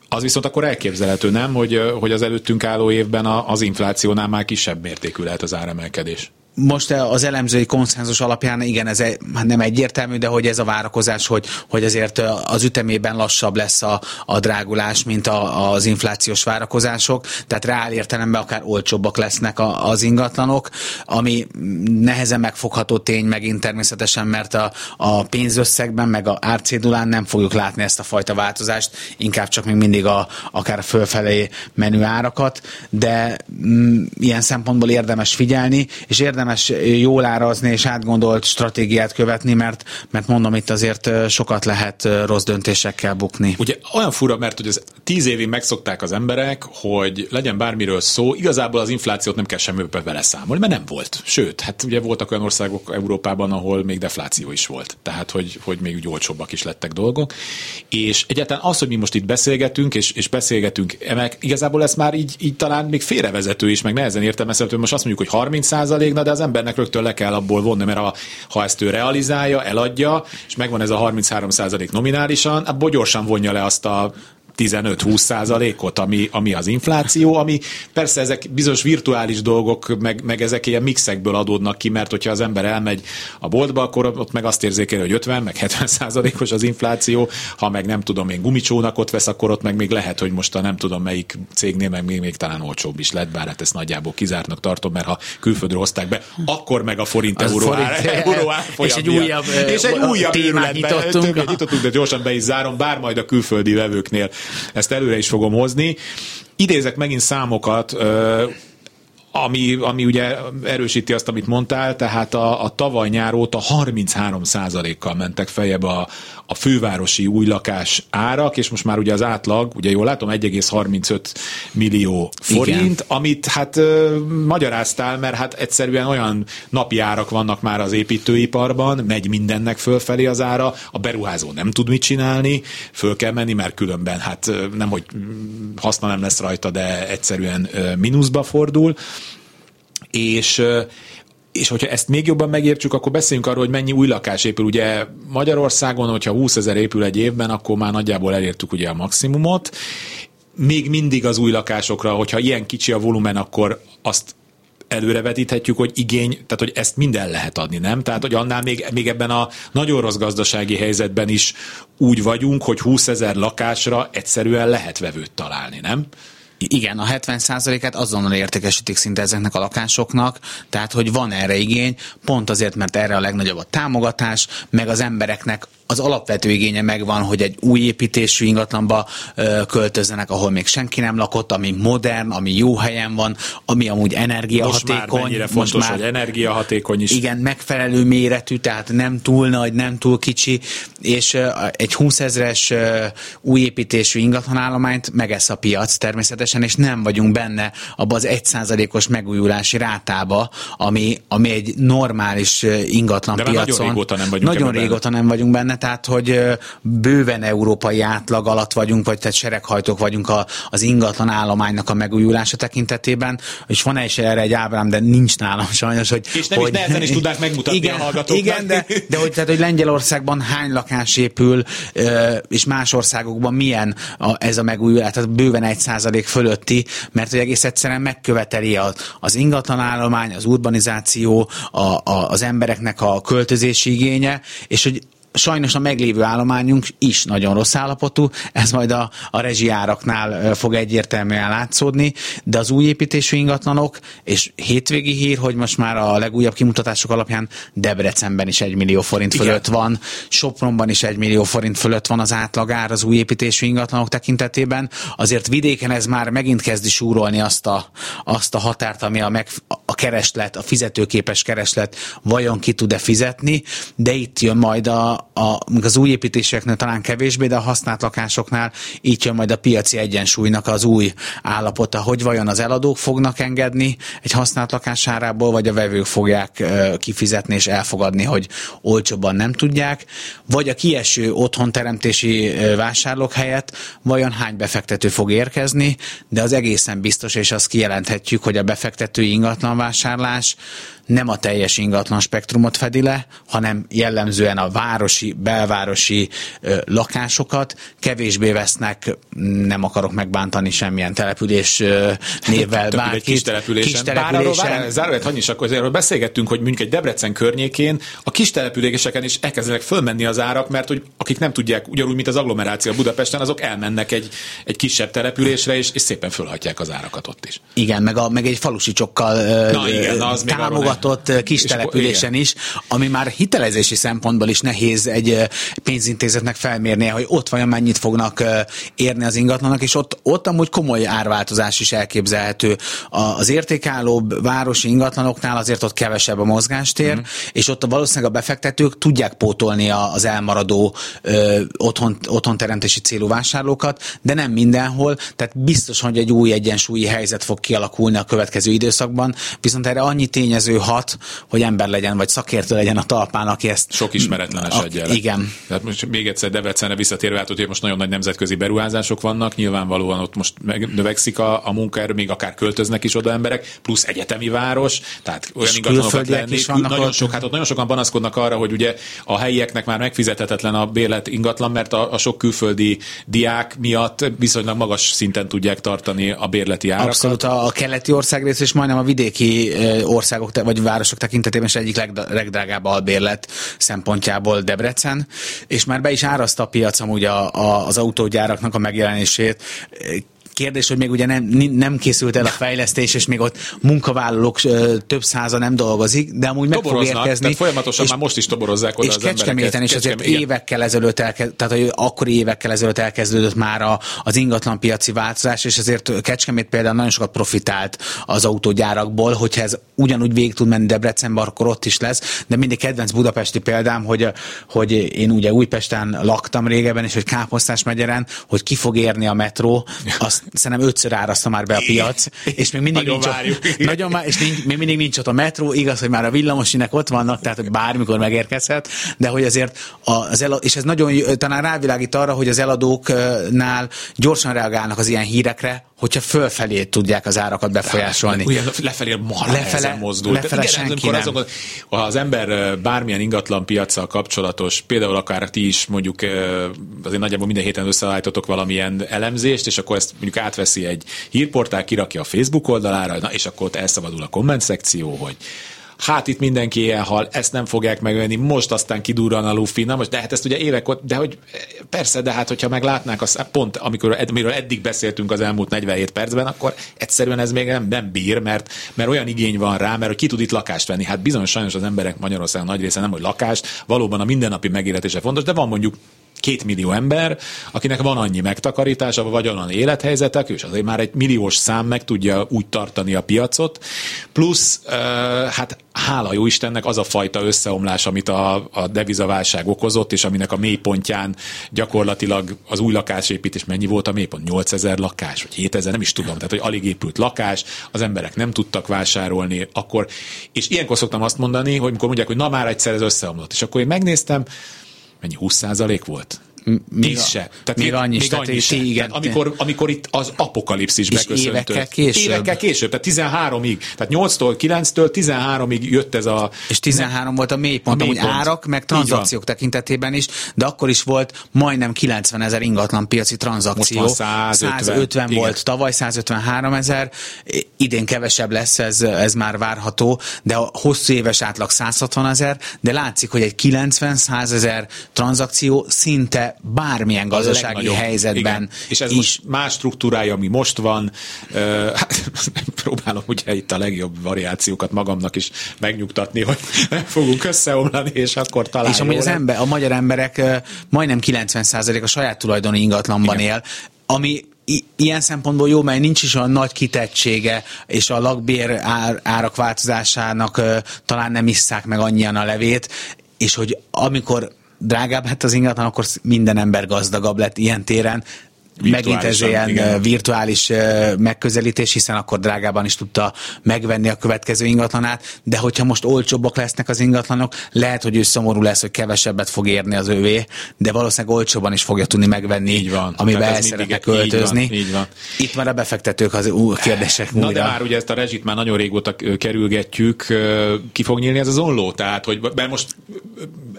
az viszont akkor elképzelhető, nem, hogy, hogy az előttünk álló évben az inflációnál már kisebb mértékű lehet az áremelkedés most az elemzői konszenzus alapján igen, ez hát nem egyértelmű, de hogy ez a várakozás, hogy, hogy azért az ütemében lassabb lesz a, a drágulás, mint a, az inflációs várakozások, tehát reál értelemben akár olcsóbbak lesznek a, az ingatlanok, ami nehezen megfogható tény megint természetesen, mert a, a pénzösszegben, meg a árcédulán nem fogjuk látni ezt a fajta változást, inkább csak még mindig a, akár fölfelé menő árakat, de mm, ilyen szempontból érdemes figyelni, és érdemes érdemes jól árazni és átgondolt stratégiát követni, mert, mert mondom, itt azért sokat lehet rossz döntésekkel bukni. Ugye olyan fura, mert hogy az tíz évig megszokták az emberek, hogy legyen bármiről szó, igazából az inflációt nem kell semmibe vele számolni, mert nem volt. Sőt, hát ugye voltak olyan országok Európában, ahol még defláció is volt. Tehát, hogy, hogy még úgy olcsóbbak is lettek dolgok. És egyáltalán az, hogy mi most itt beszélgetünk, és, és beszélgetünk, meg igazából ez már így, így talán még félrevezető is, meg nehezen értelmezhető. Most azt mondjuk, hogy 30 na de az embernek rögtön le kell abból vonni, mert ha, ha ezt ő realizálja, eladja, és megvan ez a 33% nominálisan, abból gyorsan vonja le azt a 15-20 százalékot, ami, ami az infláció, ami persze ezek bizonyos virtuális dolgok, meg, meg ezek ilyen mixekből adódnak ki, mert hogyha az ember elmegy a boltba, akkor ott meg azt érzékel, hogy 50, meg 70 százalékos az infláció, ha meg nem tudom én gumicsónakot vesz, akkor ott meg még lehet, hogy most a nem tudom melyik cégnél meg még, még talán olcsóbb is lett, bár hát ezt nagyjából kizártnak tartom, mert ha külföldről hozták be, akkor meg a forint az euró, forint, ár, euró és egy újabb, és egy újabb nyitottunk. nyitottunk, de gyorsan be is zárom, bár majd a külföldi vevőknél ezt előre is fogom hozni. Idézek megint számokat, ami, ami ugye erősíti azt, amit mondtál, tehát a, a tavaly nyár óta 33 kal mentek feljebb a, a fővárosi új lakás árak, és most már ugye az átlag, ugye jól látom, 1,35 millió forint, Igen. amit hát ö, magyaráztál, mert hát egyszerűen olyan napi árak vannak már az építőiparban, megy mindennek fölfelé az ára, a beruházó nem tud mit csinálni, föl kell menni, mert különben hát nem, hogy haszna nem lesz rajta, de egyszerűen mínuszba fordul és és hogyha ezt még jobban megértsük, akkor beszéljünk arról, hogy mennyi új lakás épül. Ugye Magyarországon, hogyha 20 ezer épül egy évben, akkor már nagyjából elértük ugye a maximumot. Még mindig az új lakásokra, hogyha ilyen kicsi a volumen, akkor azt előrevetíthetjük, hogy igény, tehát hogy ezt minden lehet adni, nem? Tehát, hogy annál még, még ebben a nagyon rossz gazdasági helyzetben is úgy vagyunk, hogy 20 ezer lakásra egyszerűen lehet vevőt találni, nem? Igen, a 70%-át azonnal értékesítik szinte ezeknek a lakásoknak, tehát hogy van erre igény, pont azért, mert erre a legnagyobb a támogatás, meg az embereknek az alapvető igénye megvan, hogy egy új építésű ingatlanba költözzenek, ahol még senki nem lakott, ami modern, ami jó helyen van, ami amúgy energiahatékony. Most már fontos, most már, hogy energiahatékony is. Igen, megfelelő méretű, tehát nem túl nagy, nem túl kicsi, és egy 20 ezres új építésű ingatlanállományt megesz a piac természetesen, és nem vagyunk benne abba az 1%-os megújulási rátába, ami, ami egy normális ingatlan De piacon. nagyon régóta nem vagyunk Nagyon régóta benne. nem vagyunk benne, tehát hogy bőven európai átlag alatt vagyunk, vagy tehát sereghajtók vagyunk a, az ingatlan állománynak a megújulása tekintetében, és van is erre egy ábrám, de nincs nálam sajnos, hogy... És nem hogy, is nehezen is tudnák megmutatni igen, a hallgatóknak. Igen, de, de hogy, tehát, hogy Lengyelországban hány lakás épül, és más országokban milyen a, ez a megújulás, tehát bőven egy százalék fölötti, mert hogy egész egyszerűen megköveteli az, az ingatlan állomány, az urbanizáció, a, a, az embereknek a költözési igénye, és hogy sajnos a meglévő állományunk is nagyon rossz állapotú, ez majd a, a rezsiáraknál fog egyértelműen látszódni, de az új építésű ingatlanok, és hétvégi hír, hogy most már a legújabb kimutatások alapján Debrecenben is egy millió forint Igen. fölött van, Sopronban is egy millió forint fölött van az átlagár az új építésű ingatlanok tekintetében, azért vidéken ez már megint kezdi súrolni azt a, azt a határt, ami a, meg, a kereslet, a fizetőképes kereslet vajon ki tud-e fizetni, de itt jön majd a, a, az új építéseknél talán kevésbé, de a használt lakásoknál így jön majd a piaci egyensúlynak az új állapota, hogy vajon az eladók fognak engedni egy használt lakásárából, vagy a vevők fogják kifizetni és elfogadni, hogy olcsóbban nem tudják, vagy a kieső otthonteremtési vásárlók helyett vajon hány befektető fog érkezni, de az egészen biztos, és azt kijelenthetjük, hogy a befektetői ingatlanvásárlás nem a teljes ingatlan spektrumot fedi le, hanem jellemzően a városi, belvárosi ö, lakásokat, kevésbé vesznek, nem akarok megbántani semmilyen település ö, névvel bárkit. Kis településen. Kis településen. Záróját hagyni is, akkor azért beszélgettünk, hogy mondjuk egy Debrecen környékén a kis településeken is elkezdenek fölmenni az árak, mert hogy akik nem tudják, ugyanúgy, mint az agglomeráció Budapesten, azok elmennek egy, egy kisebb településre, és, és szépen fölhatják az árakat ott is. Igen, meg, a, meg egy falusi csokkal Na, igen, az támogat támogatott kis településen is, ami már hitelezési szempontból is nehéz egy pénzintézetnek felmérnie, hogy ott vajon mennyit fognak érni az ingatlanak, és ott, ott amúgy komoly árváltozás is elképzelhető. Az értékálló városi ingatlanoknál azért ott kevesebb a mozgástér, mm. és ott valószínűleg a befektetők tudják pótolni az elmaradó otthon, otthonteremtési célú vásárlókat, de nem mindenhol, tehát biztos, hogy egy új egyensúlyi helyzet fog kialakulni a következő időszakban, viszont erre annyi tényező hat, hogy ember legyen, vagy szakértő legyen a talpán, aki ezt... Sok ismeretlenes egyel. Igen. Tehát most még egyszer Debrecenre visszatérve, hát, hogy most nagyon nagy nemzetközi beruházások vannak, nyilvánvalóan ott most növekszik a, a munkaerő, még akár költöznek is oda emberek, plusz egyetemi város, tehát olyan ingatlanokat lenni. Nagyon ott. sok, hát ott nagyon sokan panaszkodnak arra, hogy ugye a helyieknek már megfizethetetlen a bérlet ingatlan, mert a, a sok külföldi diák miatt viszonylag magas szinten tudják tartani a bérleti árakat. Abszolút a, a keleti országrész és majdnem a vidéki országok, vagy vagy városok tekintetében is egyik legdrágább albérlet szempontjából Debrecen, és már be is áraszta a piac amúgy a, a, az autógyáraknak a megjelenését Kérdés, hogy még ugye nem, nem készült el a fejlesztés, és még ott munkavállalók több száza nem dolgozik, de amúgy meg fog érkezni. Folyamatosan és, már most is toborozzák oda és az Kecskeméten is azért igen. évekkel ezelőtt, elkezd, tehát hogy akkori évekkel ezelőtt elkezdődött már a, az ingatlan piaci változás, és azért Kecskemét például nagyon sokat profitált az autógyárakból, hogyha ez ugyanúgy végig tud menni Debrecenbe, akkor ott is lesz, de mindig kedvenc budapesti példám, hogy, hogy én ugye Újpesten laktam régebben, és hogy Káposztás megyeren, hogy ki fog érni a metró, azt szerintem ötször áraszta már be a piac, és még mindig nagyon nincs várjuk, ott, nagyon már, és nincs, még mindig nincs ott a metró, igaz, hogy már a villamosinek ott vannak, tehát hogy bármikor megérkezhet, de hogy azért az eladó, és ez nagyon talán rávilágít arra, hogy az eladóknál gyorsan reagálnak az ilyen hírekre, hogyha fölfelé tudják az árakat befolyásolni. Ugye lefelé mar lefele, mozdul. Lefele igen, senki nem. Azon, ha az ember bármilyen ingatlan piacsal kapcsolatos, például akár ti is mondjuk azért nagyjából minden héten összeállítotok valamilyen elemzést, és akkor ezt mondjuk átveszi egy hírportál, kirakja a Facebook oldalára, na és akkor ott elszabadul a komment szekció, hogy hát itt mindenki hal, ezt nem fogják megvenni, most aztán kidurran a lufi, na most, de hát ezt ugye évek ott, de hogy persze, de hát hogyha meglátnák, az, pont amikor, amiről eddig beszéltünk az elmúlt 47 percben, akkor egyszerűen ez még nem, nem bír, mert, mert olyan igény van rá, mert hogy ki tud itt lakást venni. Hát bizony sajnos az emberek Magyarországon nagy része nem, hogy lakást, valóban a mindennapi megéletése fontos, de van mondjuk két millió ember, akinek van annyi megtakarítása, vagy olyan élethelyzetek, és azért már egy milliós szám meg tudja úgy tartani a piacot, plusz hát hála jó Istennek az a fajta összeomlás, amit a, a devizaválság okozott, és aminek a mélypontján gyakorlatilag az új lakásépítés mennyi volt a mélypont? 8000 lakás, vagy 7000, nem is tudom, tehát hogy alig épült lakás, az emberek nem tudtak vásárolni, akkor, és ilyenkor szoktam azt mondani, hogy mikor mondják, hogy na már egyszer ez összeomlott, és akkor én megnéztem, mennyi 20 volt? Még, se. Tehát még, annyi, még annyi se. Igen. Tehát amikor, amikor itt az apokalipszis beköszöntött. évekkel később. Évekkel később, tehát 13-ig. Tehát 8-tól 9-től 13-ig jött ez a... És 13 ne, volt a mélypont, a mélypont. árak, meg tranzakciók tekintetében is, de akkor is volt majdnem 90 ezer ingatlan piaci tranzakció. Most 150. 150 igen. volt, tavaly 153 ezer, idén kevesebb lesz, ez, ez már várható, de a hosszú éves átlag 160 ezer, de látszik, hogy egy 90-100 ezer tranzakció szinte bármilyen gazdasági helyzetben Igen. És ez is. most más struktúrája, ami most van. Hát, próbálom ugye itt a legjobb variációkat magamnak is megnyugtatni, hogy nem fogunk összeomlani, és akkor talán És amúgy az ember, a magyar emberek majdnem 90% a saját tulajdoni ingatlanban Igen. él, ami ilyen szempontból jó, mert nincs is olyan nagy kitettsége, és a lakbér ár, árak változásának talán nem isszák meg annyian a levét, és hogy amikor drágább hát az ingatlan, akkor minden ember gazdagabb lett ilyen téren. Megint ez ilyen igen. virtuális megközelítés, hiszen akkor drágában is tudta megvenni a következő ingatlanát, de hogyha most olcsóbbak lesznek az ingatlanok, lehet, hogy ő szomorú lesz, hogy kevesebbet fog érni az övé, de valószínűleg olcsóban is fogja tudni megvenni, így van. amiben el szeretne költözni. Így van, így van. Itt már a befektetők az új kérdések Na újra. de már ugye ezt a rezsit már nagyon régóta kerülgetjük, ki fog nyílni ez az onló, tehát hogy mert most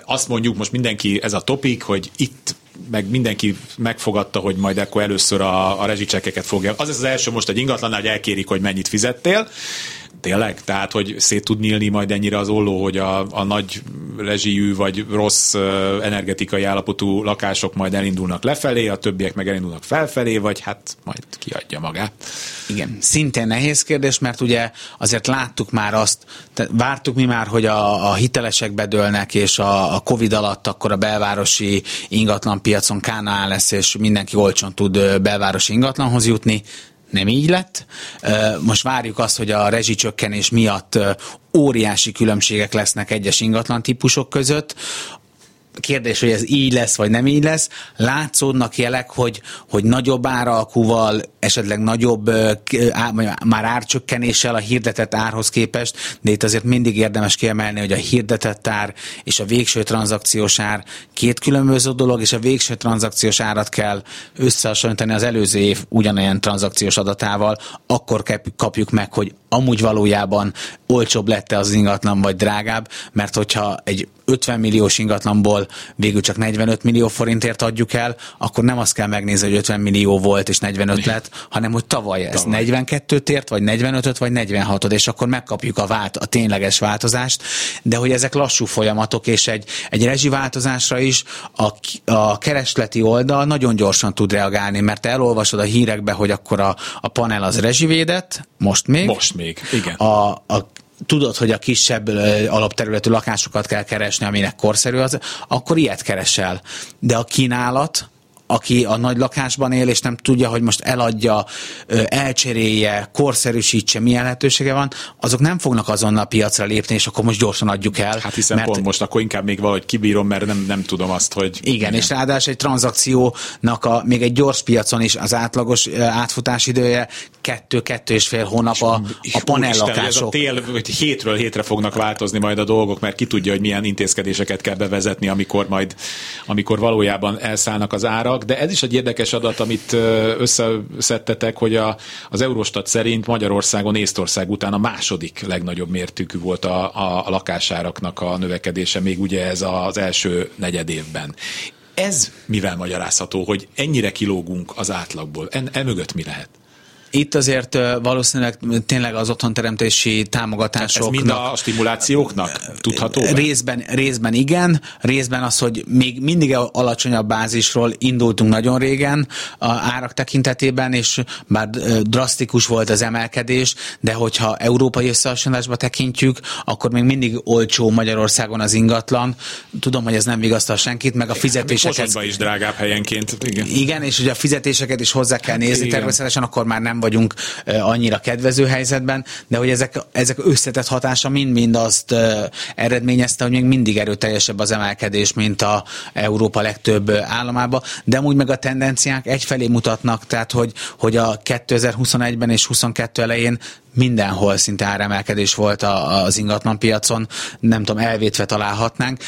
azt mondjuk, most mindenki ez a topik, hogy itt meg mindenki megfogadta, hogy majd akkor először a, a rezsicsekeket fogja. Az az első most egy ingatlan, hogy elkérik, hogy mennyit fizettél, Tényleg? Tehát, hogy szét tud nyílni majd ennyire az olló, hogy a, a nagy rezsijű vagy rossz energetikai állapotú lakások majd elindulnak lefelé, a többiek meg elindulnak felfelé, vagy hát majd kiadja magát. Igen, szintén nehéz kérdés, mert ugye azért láttuk már azt, vártuk mi már, hogy a, a hitelesek bedőlnek, és a, a Covid alatt akkor a belvárosi ingatlanpiacon kána lesz, és mindenki olcsón tud belvárosi ingatlanhoz jutni nem így lett. Most várjuk azt, hogy a rezsicsökkenés miatt óriási különbségek lesznek egyes ingatlan típusok között kérdés, hogy ez így lesz, vagy nem így lesz. Látszódnak jelek, hogy, hogy nagyobb áralkúval, esetleg nagyobb már árcsökkenéssel a hirdetett árhoz képest, de itt azért mindig érdemes kiemelni, hogy a hirdetett ár és a végső tranzakciós ár két különböző dolog, és a végső tranzakciós árat kell összehasonlítani az előző év ugyanolyan tranzakciós adatával, akkor kapjuk meg, hogy amúgy valójában olcsóbb lett az ingatlan, vagy drágább, mert hogyha egy 50 milliós ingatlanból végül csak 45 millió forintért adjuk el, akkor nem azt kell megnézni, hogy 50 millió volt és 45 lett, hanem hogy tavaly ez tavaly. 42-t ért, vagy 45-öt, vagy 46-ot, és akkor megkapjuk a, vált, a tényleges változást, de hogy ezek lassú folyamatok, és egy, egy rezsiváltozásra is a, a keresleti oldal nagyon gyorsan tud reagálni, mert elolvasod a hírekbe, hogy akkor a, a panel az rezsivédett, most még. Most még, igen. A, a tudod, hogy a kisebb alapterületű lakásokat kell keresni, aminek korszerű az, akkor ilyet keresel. De a kínálat, aki a nagy lakásban él, és nem tudja, hogy most eladja, elcserélje, korszerűsítse, milyen lehetősége van, azok nem fognak azonnal piacra lépni, és akkor most gyorsan adjuk el. Hát hiszen mert... pont most akkor inkább még valahogy kibírom, mert nem, nem tudom azt, hogy... Igen, igen. és ráadásul egy tranzakciónak a, még egy gyors piacon is az átlagos átfutás idője kettő-kettő és fél hónap a, a panellakások. Ez a tél, hogy hétről hétre fognak változni majd a dolgok, mert ki tudja, hogy milyen intézkedéseket kell bevezetni, amikor majd, amikor valójában elszállnak az árak de ez is egy érdekes adat, amit összeszedtetek, hogy a, az Eurostat szerint Magyarországon Észtország után a második legnagyobb mértékű volt a, a, a lakásáraknak a növekedése, még ugye ez az első negyed évben. Ez mivel magyarázható, hogy ennyire kilógunk az átlagból? En, e mögött mi lehet? Itt azért valószínűleg tényleg az otthonteremtési támogatások. Ez mind a stimulációknak tudható? Részben, részben igen, részben az, hogy még mindig alacsonyabb bázisról indultunk nagyon régen a árak tekintetében, és bár drasztikus volt az emelkedés, de hogyha európai összehasonlásba tekintjük, akkor még mindig olcsó Magyarországon az ingatlan. Tudom, hogy ez nem vigasztal senkit, meg a fizetéseket. is drágább helyenként. Igen. igen, és ugye a fizetéseket is hozzá kell nézni, természetesen akkor már nem vagyunk annyira kedvező helyzetben, de hogy ezek, ezek összetett hatása mind-mind azt eredményezte, hogy még mindig erőteljesebb az emelkedés, mint a Európa legtöbb államába, de úgy meg a tendenciák egyfelé mutatnak, tehát hogy, hogy a 2021-ben és 22 elején mindenhol szinte áremelkedés volt a, az ingatlan piacon, nem tudom, elvétve találhatnánk,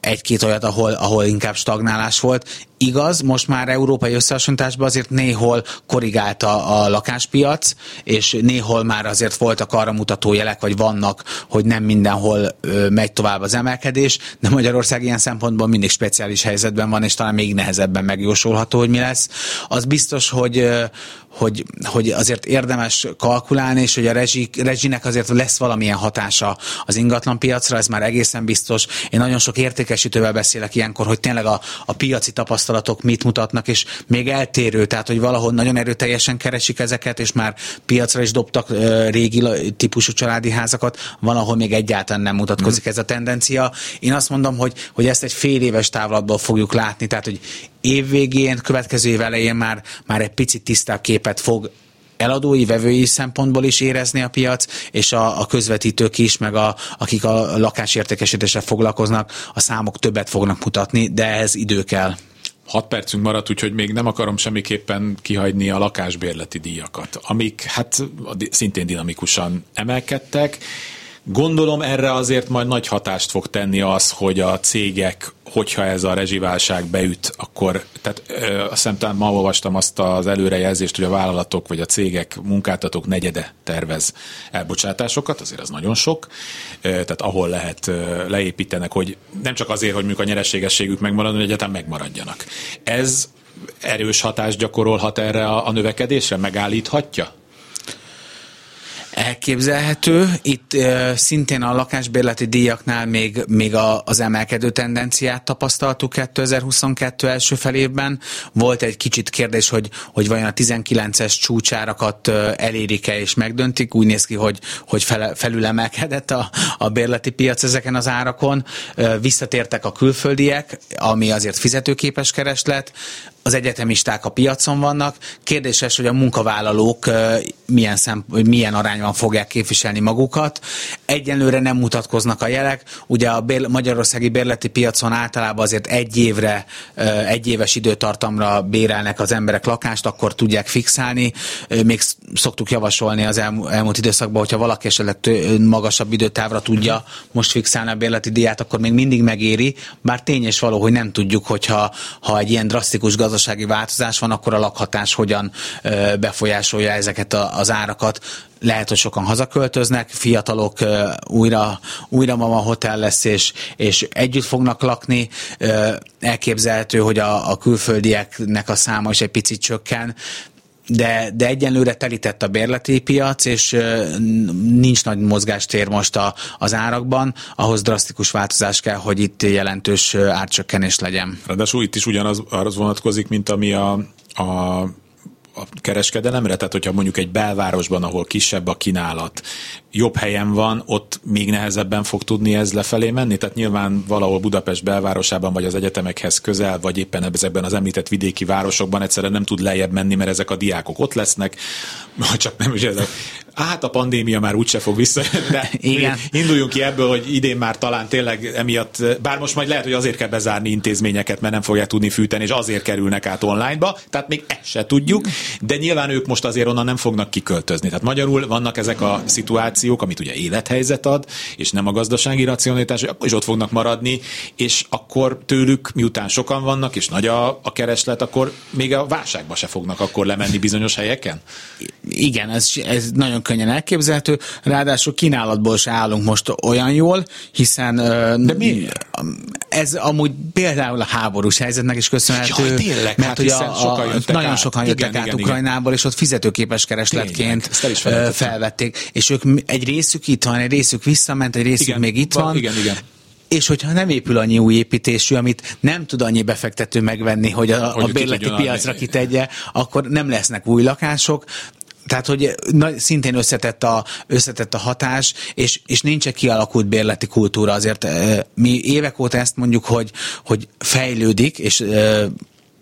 egy-két olyat, ahol, ahol inkább stagnálás volt. Igaz, most már európai összehasonlításban azért néhol korrigálta a lakáspiac, és néhol már azért voltak arra mutató jelek, vagy vannak, hogy nem mindenhol megy tovább az emelkedés, de Magyarország ilyen szempontból mindig speciális helyzetben van, és talán még nehezebben megjósolható, hogy mi lesz. Az biztos, hogy, hogy, hogy azért érdemes kalkulálni, és hogy a rezsi, rezsinek azért lesz valamilyen hatása az ingatlanpiacra, ez már egészen biztos. Én nagyon sok értékesítővel beszélek ilyenkor, hogy tényleg a, a piaci tapasztalatok mit mutatnak, és még eltérő, tehát hogy valahol nagyon erőteljesen keresik ezeket, és már piacra is dobtak uh, régi típusú családi házakat, van, ahol még egyáltalán nem mutatkozik mm. ez a tendencia. Én azt mondom, hogy, hogy ezt egy fél éves távlatból fogjuk látni, tehát hogy évvégén, következő év elején már, már egy picit tisztább képet fog eladói, vevői szempontból is érezni a piac, és a, a közvetítők is, meg a, akik a lakásértékesítéssel foglalkoznak, a számok többet fognak mutatni, de ez idő kell. Hat percünk maradt, úgyhogy még nem akarom semmiképpen kihagyni a lakásbérleti díjakat, amik hát szintén dinamikusan emelkedtek. Gondolom erre azért majd nagy hatást fog tenni az, hogy a cégek hogyha ez a rezsiválság beüt, akkor, tehát ö, azt talán ma olvastam azt az előrejelzést, hogy a vállalatok vagy a cégek, munkáltatók negyede tervez elbocsátásokat, azért az nagyon sok, ö, tehát ahol lehet ö, leépítenek, hogy nem csak azért, hogy mondjuk a nyereségességük megmaradjon, hogy egyetem megmaradjanak. Ez erős hatást gyakorolhat erre a, a növekedésre, megállíthatja? Elképzelhető. Itt uh, szintén a lakásbérleti díjaknál még, még a, az emelkedő tendenciát tapasztaltuk 2022 első felében. Volt egy kicsit kérdés, hogy, hogy vajon a 19-es csúcsárakat elérik-e és megdöntik. Úgy néz ki, hogy, hogy fel, felülemelkedett a, a bérleti piac ezeken az árakon. Visszatértek a külföldiek, ami azért fizetőképes kereslet az egyetemisták a piacon vannak. Kérdéses, hogy a munkavállalók milyen, szem, milyen arányban fogják képviselni magukat. Egyenlőre nem mutatkoznak a jelek. Ugye a bér, magyarországi bérleti piacon általában azért egy évre, egy éves időtartamra bérelnek az emberek lakást, akkor tudják fixálni. Még szoktuk javasolni az elmúlt időszakban, hogyha valaki esetleg magasabb időtávra tudja most fixálni a bérleti díját, akkor még mindig megéri. Bár tény és való, hogy nem tudjuk, hogyha ha egy ilyen drasztikus gazdasági változás van, akkor a lakhatás hogyan befolyásolja ezeket az árakat. Lehet, hogy sokan hazaköltöznek, fiatalok újra, újra mama hotel lesz, és, és együtt fognak lakni. Elképzelhető, hogy a, a külföldieknek a száma is egy picit csökken de, de egyenlőre telített a bérleti piac, és nincs nagy mozgástér most a, az árakban, ahhoz drasztikus változás kell, hogy itt jelentős árcsökkenés legyen. Ráadásul itt is ugyanaz az vonatkozik, mint ami a, a a kereskedelemre, tehát hogyha mondjuk egy belvárosban, ahol kisebb a kínálat, jobb helyen van, ott még nehezebben fog tudni ez lefelé menni? Tehát nyilván valahol Budapest belvárosában, vagy az egyetemekhez közel, vagy éppen ezekben az említett vidéki városokban egyszerűen nem tud lejjebb menni, mert ezek a diákok ott lesznek, csak nem is ezek. Hát a pandémia már úgyse fog vissza, de Igen. induljunk ki ebből, hogy idén már talán tényleg emiatt, bár most majd lehet, hogy azért kell bezárni intézményeket, mert nem fogják tudni fűteni, és azért kerülnek át onlineba, tehát még ezt se tudjuk, de nyilván ők most azért onnan nem fognak kiköltözni. Tehát magyarul vannak ezek a szituációk, motivációk, amit ugye élethelyzet ad, és nem a gazdasági racionalitás, akkor is ott fognak maradni, és akkor tőlük, miután sokan vannak, és nagy a, a kereslet, akkor még a válságba se fognak akkor lemenni bizonyos helyeken? Igen, ez, ez nagyon könnyen elképzelhető, ráadásul kínálatból se állunk most olyan jól, hiszen De miért? ez amúgy például a háborús helyzetnek is köszönhető, Jaj, tényleg, mert hát ugye a, sokan jöttek nagyon át. sokan jöttek Igen, át igen, Ukrajnából, és ott fizetőképes keresletként Tényleg, felvették, és ők mi- egy részük itt van, egy részük visszament, egy részük Igen, még itt va- van. igen, igen. És hogyha nem épül annyi új építésű, amit nem tud annyi befektető megvenni, hogy a, Hogy a bérleti piacra adni. kitegye, akkor nem lesznek új lakások. Tehát, hogy na, szintén összetett a, összetett a hatás, és, és nincs egy kialakult bérleti kultúra. Azért mi évek óta ezt mondjuk, hogy, hogy fejlődik, és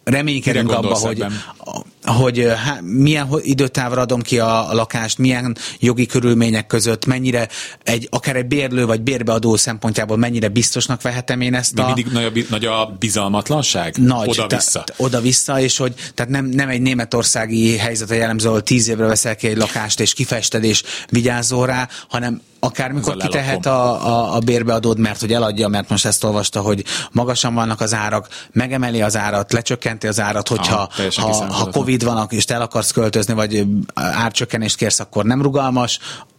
reménykedünk abba, hogy, ebben? Hogy há, milyen időtávra adom ki a, a lakást, milyen jogi körülmények között, mennyire egy, akár egy bérlő vagy bérbeadó szempontjából mennyire biztosnak vehetem én ezt a... mindig nagy a, nagy a bizalmatlanság? Nagy, Oda-vissza. oda-vissza, és hogy tehát nem, nem egy németországi helyzet a jellemző, ahol tíz évre veszel ki egy lakást, és kifested, és vigyázol rá, hanem akármikor kitehet a, a, a bérbeadód, mert hogy eladja, mert most ezt olvasta, hogy magasan vannak az árak, megemeli az árat, lecsökkenti az árat, hogyha Aha, teljesen ha, ha kiszámíthatatlan. Covid van, és te el akarsz költözni, vagy árcsökkenést kérsz, akkor nem rugalmas,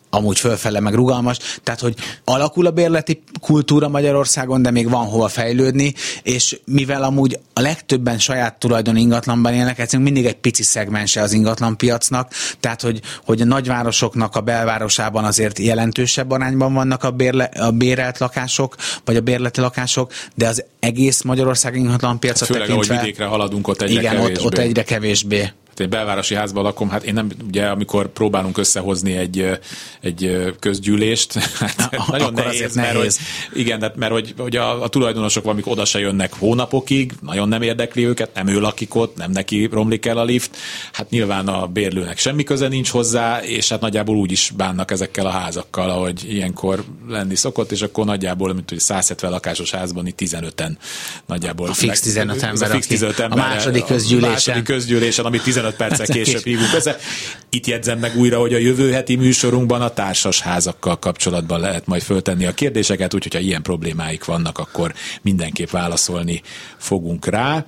amúgy fölfele meg rugalmas, tehát hogy alakul a bérleti kultúra Magyarországon, de még van hova fejlődni, és mivel amúgy a legtöbben saját tulajdon ingatlanban élnek, egyszerűen mindig egy pici szegmense az ingatlanpiacnak, tehát hogy, hogy a nagyvárosoknak a belvárosában azért jelentősebb arányban vannak a, bérle, a bérelt lakások, vagy a bérleti lakások, de az egész Magyarország ingatlanpiacra Főleg, tekintve... ahogy vidékre haladunk, ott egyre igen, kevésbé. ott, ott egyre kevésbé. Egy belvárosi házban lakom, hát én nem, ugye amikor próbálunk összehozni egy, egy közgyűlést, hát akkor nagyon nehéz, azért mert, nehéz. hogy, igen, de, mert hogy, hogy a, a tulajdonosok valamik oda se jönnek hónapokig, nagyon nem érdekli őket, nem ő lakik ott, nem neki romlik el a lift, hát nyilván a bérlőnek semmi köze nincs hozzá, és hát nagyjából úgy is bánnak ezekkel a házakkal, ahogy ilyenkor lenni szokott, és akkor nagyjából, mint hogy 170 lakásos házban itt 15-en nagyjából. A fix 15 Ez a ember, fix aki 15 a ember, második A közgyűlésen. második közgyűlésen, amit 15 perccel Ez később hívunk össze. Itt jegyzem meg újra, hogy a jövő heti műsorunkban a társas házakkal kapcsolatban lehet majd föltenni a kérdéseket, úgyhogy ha ilyen problémáik vannak, akkor mindenképp válaszolni fogunk rá.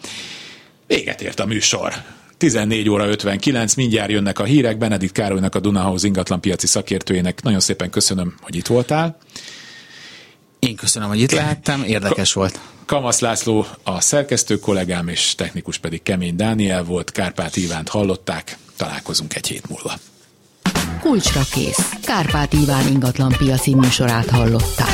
Véget ért a műsor. 14 óra 59, mindjárt jönnek a hírek. Benedikt Károlynak, a Dunahouse ingatlanpiaci szakértőjének nagyon szépen köszönöm, hogy itt voltál. Én köszönöm, hogy itt lehettem, érdekes volt. Kamasz László a szerkesztő kollégám, és technikus pedig Kemény Dániel volt. Kárpát Ivánt hallották. Találkozunk egy hét múlva. Kulcsra kész. Kárpát Iván ingatlan piaci műsorát hallották.